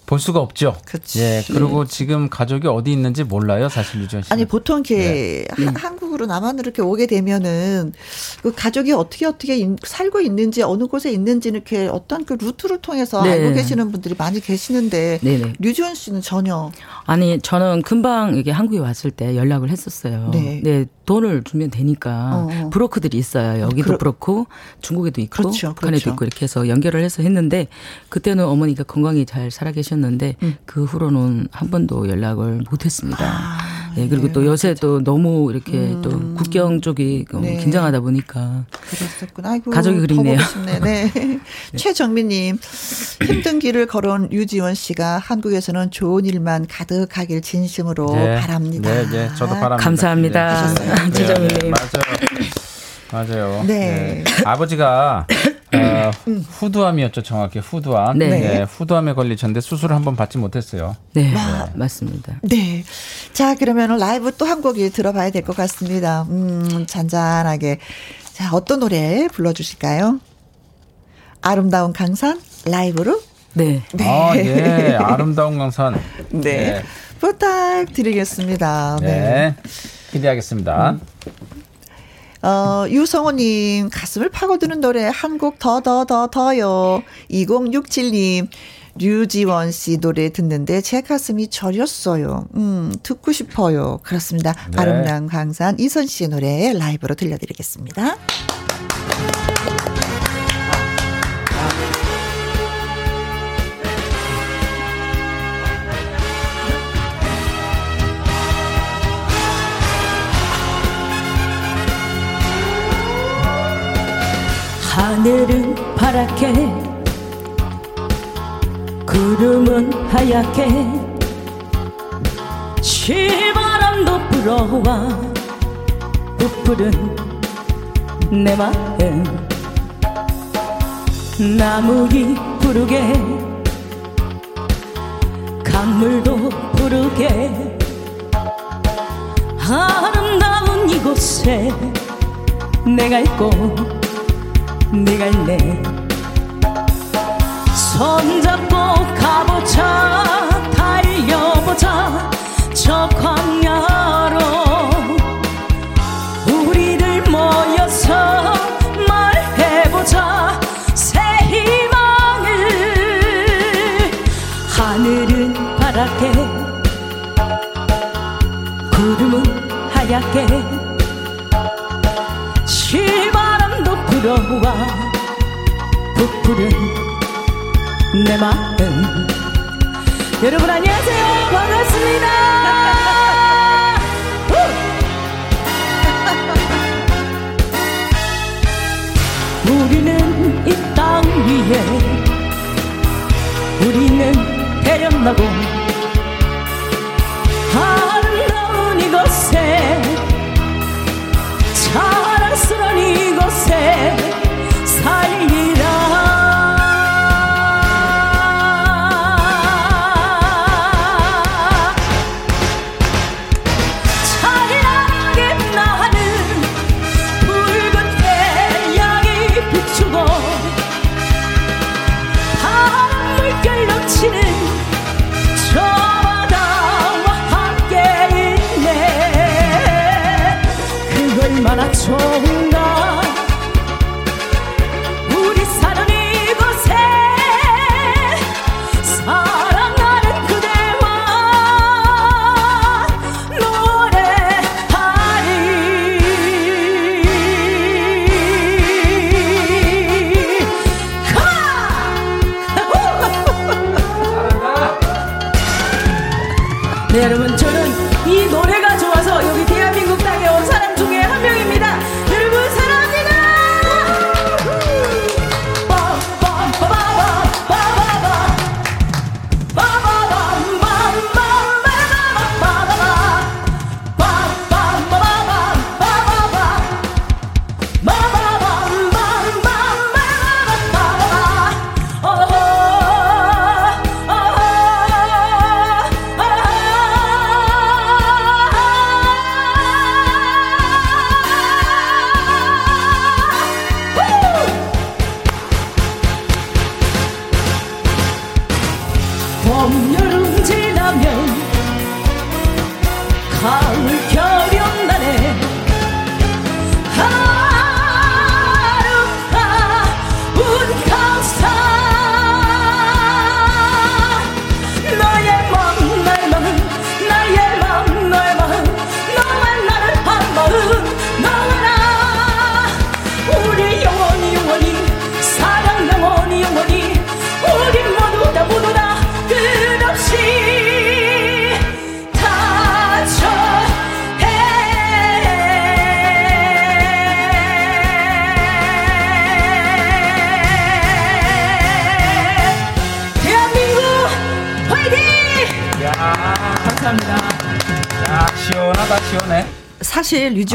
볼 수가 없죠. 그치. 예. 그리고 지금 가족이 어디 있는지 몰라요, 사실 유지현 씨. 아니 보통 이렇게 네. 하- 한국으로 남한으로 이렇게 오게 되면은 그 가족이 어떻게 어떻게 인- 살고 있는지 어느 곳에 있는지 이렇게 어떤 그 루트를 통해서 네. 알고 계시는 분들이 많이 계시는데 네네. 류지원 씨는 전혀 아니 저는 금방 이게 한국에 왔을 때 연락을 했었어요. 네. 돈을 주면 되니까 어. 브로커들이 있어요. 여기도 그러- 브로커, 중국에도 있고 그렇죠, 북한에도 그렇죠. 있고 이렇게 해서 연결을 해서 했는데 그때는 어머니가 건강히 잘 살아 계셨 는데 음. 그 후로는 한 번도 연락을 못했습니다. 아, 예, 그리고 네, 또 요새 또 너무 이렇게 또 국경 쪽이 네. 긴장하다 보니까 그랬었구나. 아이고, 가족이 더 그립네요. 싶네. 네. 최정민님, 힘든 길을 걸어온 유지원 씨가 한국에서는 좋은 일만 가득하길 진심으로 네. 바랍니다. 네, 네. 저도 바랍니다. 감사합니다. 네. 네, 맞아요. 맞아요. 네. 아버지가 어, 아, 후두암이었죠, 정확히 후두암. 네. 후두암에 걸리셨는데 수술을 한번 받지 못했어요. 네, 맞습니다. 네. 자, 그러면 라이브 또 한 곡이 들어봐야 될 것 같습니다. 음, 잔잔하게. 자, 어떤 노래 불러주실까요? 아름다운 강산 라이브로? 네. 아, 예, 아름다운 강산. 네. 부탁드리겠습니다. 네. 네. 네. 기대하겠습니다. 어, 유성호님, 가슴을 파고드는 노래 한곡 더, 더, 더, 더요. 2067님, 류지원 씨 노래 듣는데 제 가슴이 저렸어요. 음, 듣고 싶어요. 그렇습니다. 네. 아름다운 강산 이선 씨의 노래 라이브로 들려드리겠습니다. 하늘은 파랗게 구름은 하얗게. 실바람도 불어와 부푸른 내 마음. 나무이 부르게 강물도 부르게. 아름다운 이곳에 내가 있고 네가 있네. 손잡 부푸른 내 마음. 여러분 안녕하세요. 반갑습니다. 후! 우리는 이 땅 위에 우리는 태어나고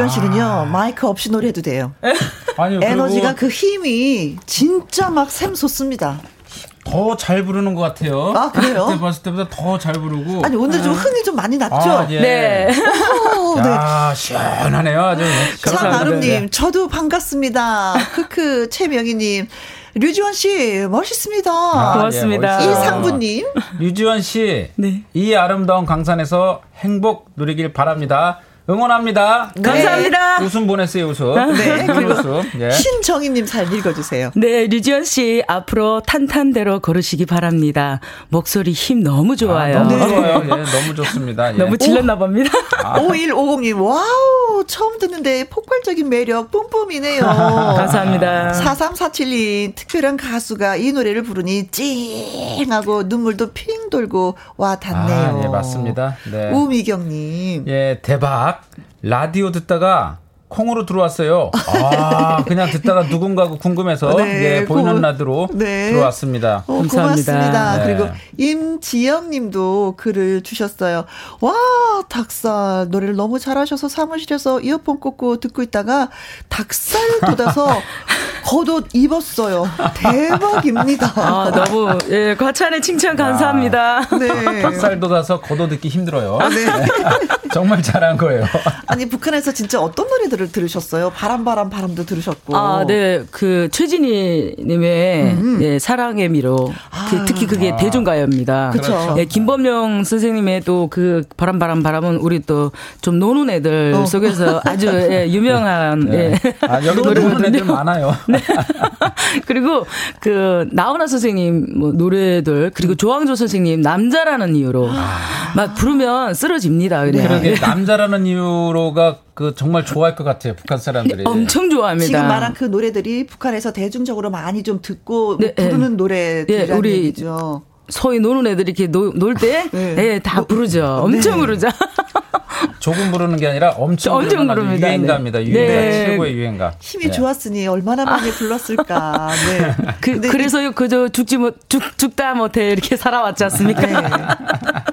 사실 류지원 씨는요 마이크 없이 노래해도 돼요. 아니요, 에너지가 그 힘이 진짜 막 샘솟습니다. 더 잘 부르는 것 같아요. 아, 그래요? 그때 봤을 때보다 더 잘 부르고. 아니 오늘 좀 흥이 좀 많이 났죠? 아, 예. 네. 오, 네. 야, 시원하네요. 아주. 차나름님, 저도 반갑습니다. 크크, 최명희님, 류지원 씨, 멋있습니다. 아, 고맙습니다. 예. 이상부님, 유지원 씨, 네. 이 아름다운 강산에서 행복 누리길 바랍니다. 응원합니다. 감사합니다. 웃음 보냈어요, 웃음. 네, 웃음, 그리고. 예. 신정희님 잘 읽어주세요. 네, 류지연 씨 앞으로 탄탄대로 걸으시기 바랍니다. 목소리 힘 너무 좋아요. 아, 너무 좋아요. 예, 너무 좋습니다. 예. 너무 질렀나 봅니다. 아. 5150님, 와우, 처음 듣는데 폭발적인 매력 뿜뿜이네요. 감사합니다. 4347님, 특별한 가수가 이 노래를 부르니 찡하고 눈물도 핑 돌고 와 닿네요. 아, 예, 맞습니다. 네. 우미경님. 예, 대박. 라디오 듣다가 콩으로 들어왔어요. 아, 그냥 듣다가 누군가고 궁금해서 네, 예, 보이는 고- 라디오로 네. 들어왔습니다. 어, 감사합니다. 고맙습니다. 네. 그리고 임지영 님도 글을 주셨어요. 와, 닭살 노래를 너무 잘하셔서 사무실에서 이어폰 꽂고 듣고 있다가 닭살 돋아서 겉옷 입었어요. 대박입니다. 아, 너무 예, 과찬의 칭찬 감사합니다. 네. 닭살 돋아서 걷어 듣기 힘들어요. 네. 정말 잘한 거예요. 아니, 북한에서 진짜 어떤 노래들을 들으셨어요? 바람, 바람, 바람도 들으셨고. 아, 네. 그 최진희 님의 예, 사랑의 미로. 그, 특히 그게 대중가요입니다. 그쵸. 예, 김범용 선생님의 또 그 바람 바람 바람은 우리 또 좀 노는 애들 어. 속에서 아주 예, 유명한 네. 예. 아, 여기 노래하는 애들 많아요. 그리고 그 나훈아 선생님 뭐 노래들 그리고 조항조 선생님 남자라는 이유로 막 부르면 쓰러집니다. 그냥. 그러게 남자라는 이유로가 그 정말 좋아할 것 같아요. 북한 사람들이. 엄청 좋아합니다. 지금 말한 그 노래들이 북한에서 대중적으로 많이 좀 듣고 네, 부르는 네. 노래들이라는 예, 우리 얘기죠. 소위 노는 애들이 이렇게 놀 때, 네. 예, 다 부르죠. 엄청 부르죠. 조금 부르는 게 아니라 엄청, 엄청 부르는 부릅니다. 유행가입니다. 네. 유행가 네. 최고의 유행가. 힘이 네. 좋았으니 얼마나 많이 불렀을까. 네. 그, 그래서 그저 죽지 못, 죽, 죽다 못해 이렇게 살아왔지 않습니까?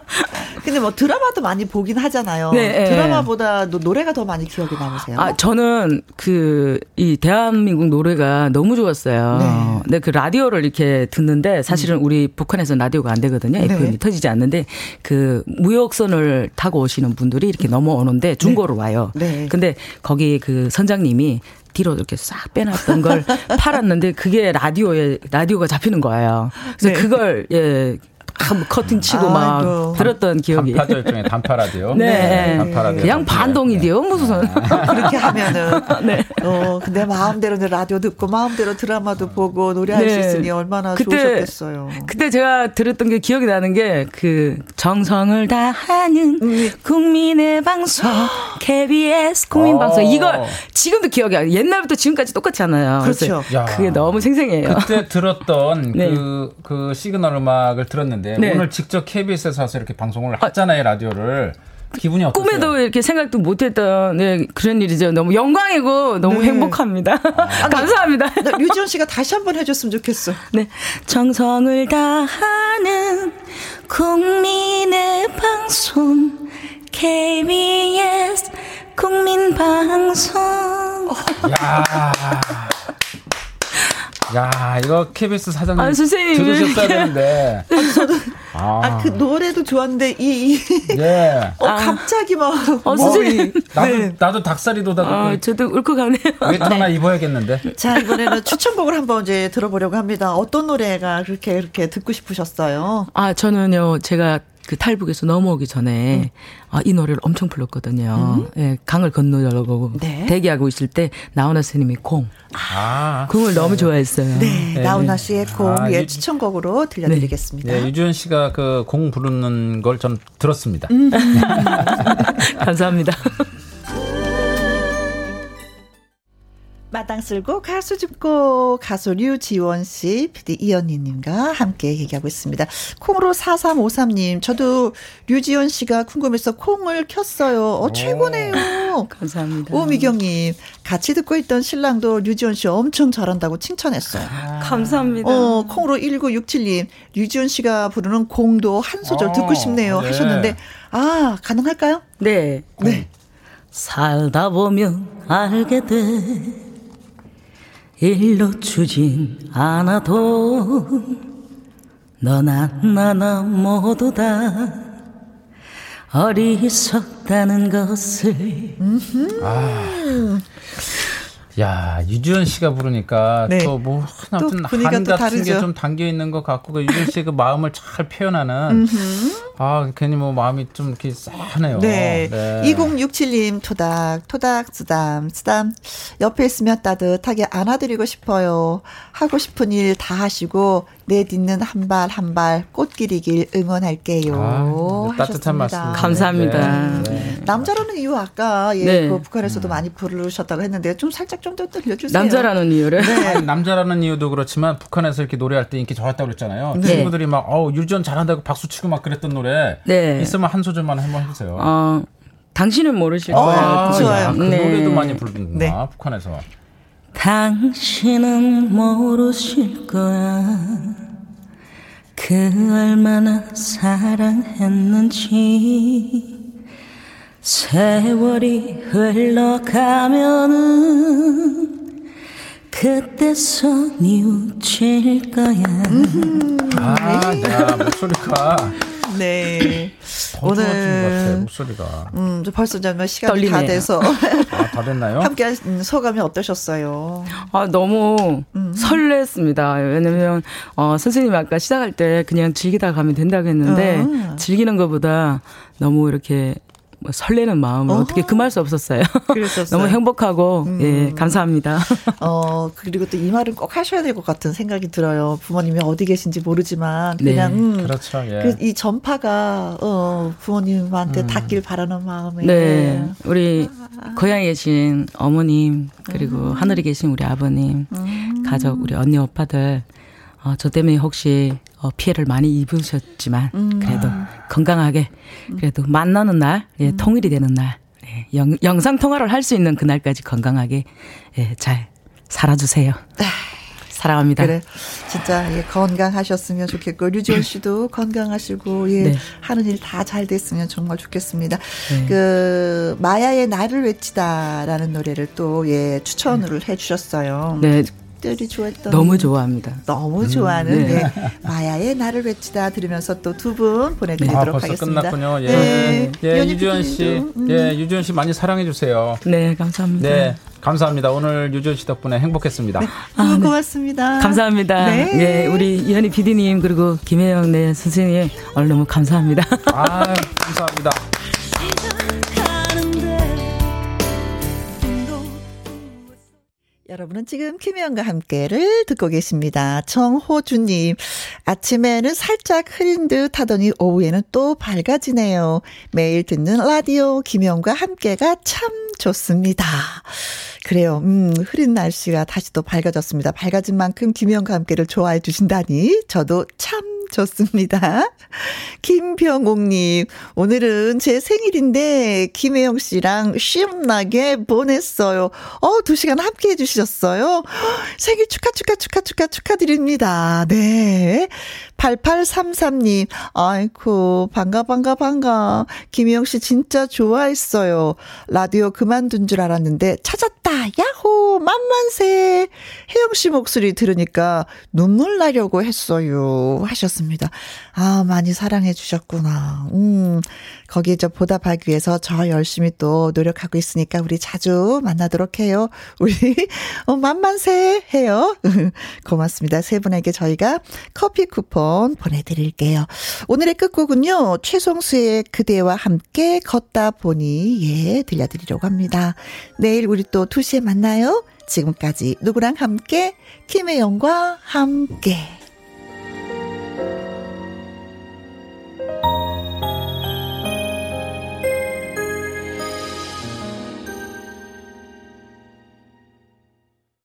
네. 근데 뭐 드라마도 많이 보긴 하잖아요. 네, 네. 드라마보다도 노래가 더 많이 기억에 남으세요. 아, 저는 그, 이 대한민국 노래가 너무 좋았어요. 네. 근데 그 라디오를 이렇게 듣는데 사실은 우리 북한에서는 라디오가 안 되거든요. 네. FM이 터지지 않는데 그 무역선을 타고 오시는 분들이 이렇게 넘어오는데 중고로 와요. 네. 근데 거기 그 선장님이 뒤로 이렇게 싹 빼놨던 걸 팔았는데 그게 라디오에 라디오가 잡히는 거예요. 그래서 네. 그걸 예 한 커튼 치고 막 아이고. 들었던 기억이. 단파죠 일종의 단파 라디오. 네. 단파 라디오. 그냥 반동이디요 무슨. 그렇게 하면은 네. 어 근데 마음대로 라디오 듣고 마음대로 드라마도 보고 노래할 수 네. 있으니 얼마나 그때- 좋으셨겠어요. 그때 제가 들었던 게 기억이 나는 게 그 정성을 다하는 음. 국민의 방송 KBS 국민 방송 어. 이걸 지금도 기억이 안 옛날부터 지금까지 똑같지 않아요. 그렇죠. 야. 그게 너무 생생해요. 그때 들었던 네. 그, 그 시그널 음악을 들었는데 네. 오늘 직접 KBS에서 와서 이렇게 방송을 했잖아요 라디오를 기분이 어떠세요? 꿈에도 이렇게 생각도 못했던 네, 그런 일이죠. 너무 영광이고 너무 네. 행복합니다. 감사합니다. 나 류지원 씨가 다시 한번 해줬으면 좋겠어. 네. 정성을 다하는 국민의 방송 KBS 국민 방송 야. 야, 이거 KBS 사장님 아, 선생님, 들으셨어야. 되는데. 아, 아그 노래도 좋았는데 이, 이 예. 어, 갑자기 막 어, 선생님. 나도 네. 나도 닭살이 돋아서 아, 저도 울컥하네요. 외투 하나 입어야겠는데. 자 이번에는 추천곡을 한번 이제 들어보려고 합니다. 어떤 노래가 그렇게 이렇게 듣고 싶으셨어요? 아, 저는요, 제가 그 탈북에서 넘어오기 전에 아, 이 노래를 엄청 불렀거든요. 예, 강을 건너려고 네. 대기하고 있을 때 나훈아 스님이 공, 아. 공을 너무 좋아했어요. 네, 네. 나훈아 씨의 공 아, 예, 유- 추천곡으로 들려드리겠습니다. 네, 유지현 씨가 그 공 부르는 걸 전 들었습니다. 감사합니다. 마당 쓸고 가수 짚고 가수 류지원 씨, PD 이연희님과 함께 얘기하고 있습니다. 콩으로 4353님, 저도 류지원 씨가 궁금해서 콩을 켰어요. 어, 최고네요. 감사합니다. 오미경 님, 같이 듣고 있던 신랑도 류지원 씨 엄청 잘한다고 칭찬했어요. 감사합니다. 어, 콩으로 1967님, 류지원 씨가 부르는 공도 한 소절 어, 듣고 싶네요. 네. 하셨는데, 아, 가능할까요? 네. 네. 살다 보면 알게 돼. 일로 주진 않아도 너나 나나 모두 다 어리석다는 것을 야 유지연 씨가 부르니까 네. 또뭐또 아무튼 분위기가 한또 같은 게. 좀 담겨 있는 것 같고 그 유지연 씨의 그 마음을 잘 표현하는 아 괜히 뭐 마음이 좀 이렇게 싸하네요. 네. 2067님 토닥 토닥 쓰담 쓰담 옆에 있으면 따뜻하게 안아드리고 싶어요. 하고 싶은 일 다 하시고 내 딛는 한 발 한 발 꽃길이길 응원할게요. 아, 따뜻한. 말씀. 감사합니다. 네. 남자라는 이유 아까 예, 네. 그 북한에서도 많이 부르셨다고 했는데 좀 살짝 좀 더 들려주세요. 남자라는 이유를 아니, 남자라는 이유도 그렇지만 북한에서 이렇게 노래할 때 인기 좋았다고 그랬잖아요. 네. 친구들이 막 어우 유지연 잘한다고 박수 치고 막 그랬던 노래 네. 있으면 한 소절만 한번 해주세요. 어, 당신은 모르실 어, 거예요. 아, 좋아요. 야, 그 네. 노래도 많이 부르는구나 네. 북한에서. 당신은 모르실 거야. 그 얼마나 사랑했는지. 세월이 흘러가면은 그때서 뉘우칠 거야. 아, 야 목소리가 네. 것 같아 오늘 목소리가. 음, 저 벌써 좀 시간이 다 떨리네요. 돼서 아, 다 됐나요? 함께 하신 소감이 어떠셨어요? 아, 너무 설렜습니다. 왜냐면, 어, 선생님이 아까 시작할 때 그냥 즐기다 가면 된다고 했는데, 음. 즐기는 것보다 너무 이렇게 뭐 설레는 마음을 어허. 어떻게 금할 수 없었어요. 그랬었어요. 너무 행복하고, 예, 감사합니다. 어, 그리고 또 이 말은 꼭 하셔야 될 것 같은 생각이 들어요. 부모님이 어디 계신지 모르지만 네. 그냥 음, 그렇죠. 예. 그 이 전파가 어, 부모님한테 닿길 바라는 마음에 네, 우리 고향에 계신 어머님, 그리고 하늘에 계신 우리 아버님, 가족, 우리 언니, 오빠들, 어, 저 때문에 혹시 어, 피해를 많이 입으셨지만, 그래도 건강하게, 그래도 만나는 날, 예, 통일이 되는 날, 예, 영, 영상 통화를 할 수 있는 그날까지 건강하게, 예, 잘 살아주세요. 사랑합니다. 그래 진짜 예, 건강하셨으면 좋겠고 류지원 씨도 건강하시고 예 네. 하는 일 다 잘 됐으면 정말 좋겠습니다. 네. 그 마야의 나를 외치다라는 노래를 또 예 추천을 해주셨어요. 네, 들이 좋아했던 너무 좋아합니다. 너무 좋아하는 네. 예, 마야의 나를 외치다 들으면서 또 두분 아, 보내드리도록 벌써 하겠습니다. 끝났군요. 예. 네. 예, 연희 유지연 씨. 음. 예, 유지연 씨 많이 사랑해 주세요. 네, 감사합니다. 네. 감사합니다. 오늘 유지연 씨 덕분에 행복했습니다. 두분 고맙습니다. 감사합니다. 네. 예, 우리 이현희 PD님 그리고 김혜영 네 선생님 오늘 너무 감사합니다. 아, 감사합니다. 여러분은 지금 김혜영과 함께를 듣고 계십니다. 정호주님, 아침에는 살짝 흐린 듯 하더니 오후에는 또 밝아지네요. 매일 듣는 라디오 김혜영과 함께가 참 좋습니다. 그래요. 음, 흐린 날씨가 다시 또 밝아졌습니다. 밝아진 만큼 김혜영과 함께를 좋아해 주신다니 저도 참 좋습니다. 김병옥님, 오늘은 제 생일인데, 김혜영 씨랑 시험나게 보냈어요. 어, 두 시간 함께 해주셨어요. 생일 축하, 축하, 축하, 축하, 축하드립니다. 네. 8833님, 아이고, 반가, 반가, 반가. 김혜영 씨 진짜 좋아했어요. 라디오 그만둔 줄 알았는데, 찾았다. 야호! 만만세! 혜영 씨 목소리 들으니까 눈물 나려고 했어요. 하셨 습니다. 아, 많이 사랑해 주셨구나. 음, 거기에 저 보답하기 위해서 저 열심히 또 노력하고 있으니까 우리 자주 만나도록 해요. 우리, 어, 만만세 해요. 고맙습니다. 세 분에게 저희가 커피 쿠폰 보내드릴게요. 오늘의 끝곡은요, 최성수의 그대와 함께 걷다 보니, 예, 들려드리려고 합니다. 내일 우리 또 2시에 만나요. 지금까지 누구랑 함께, 김혜영과 함께.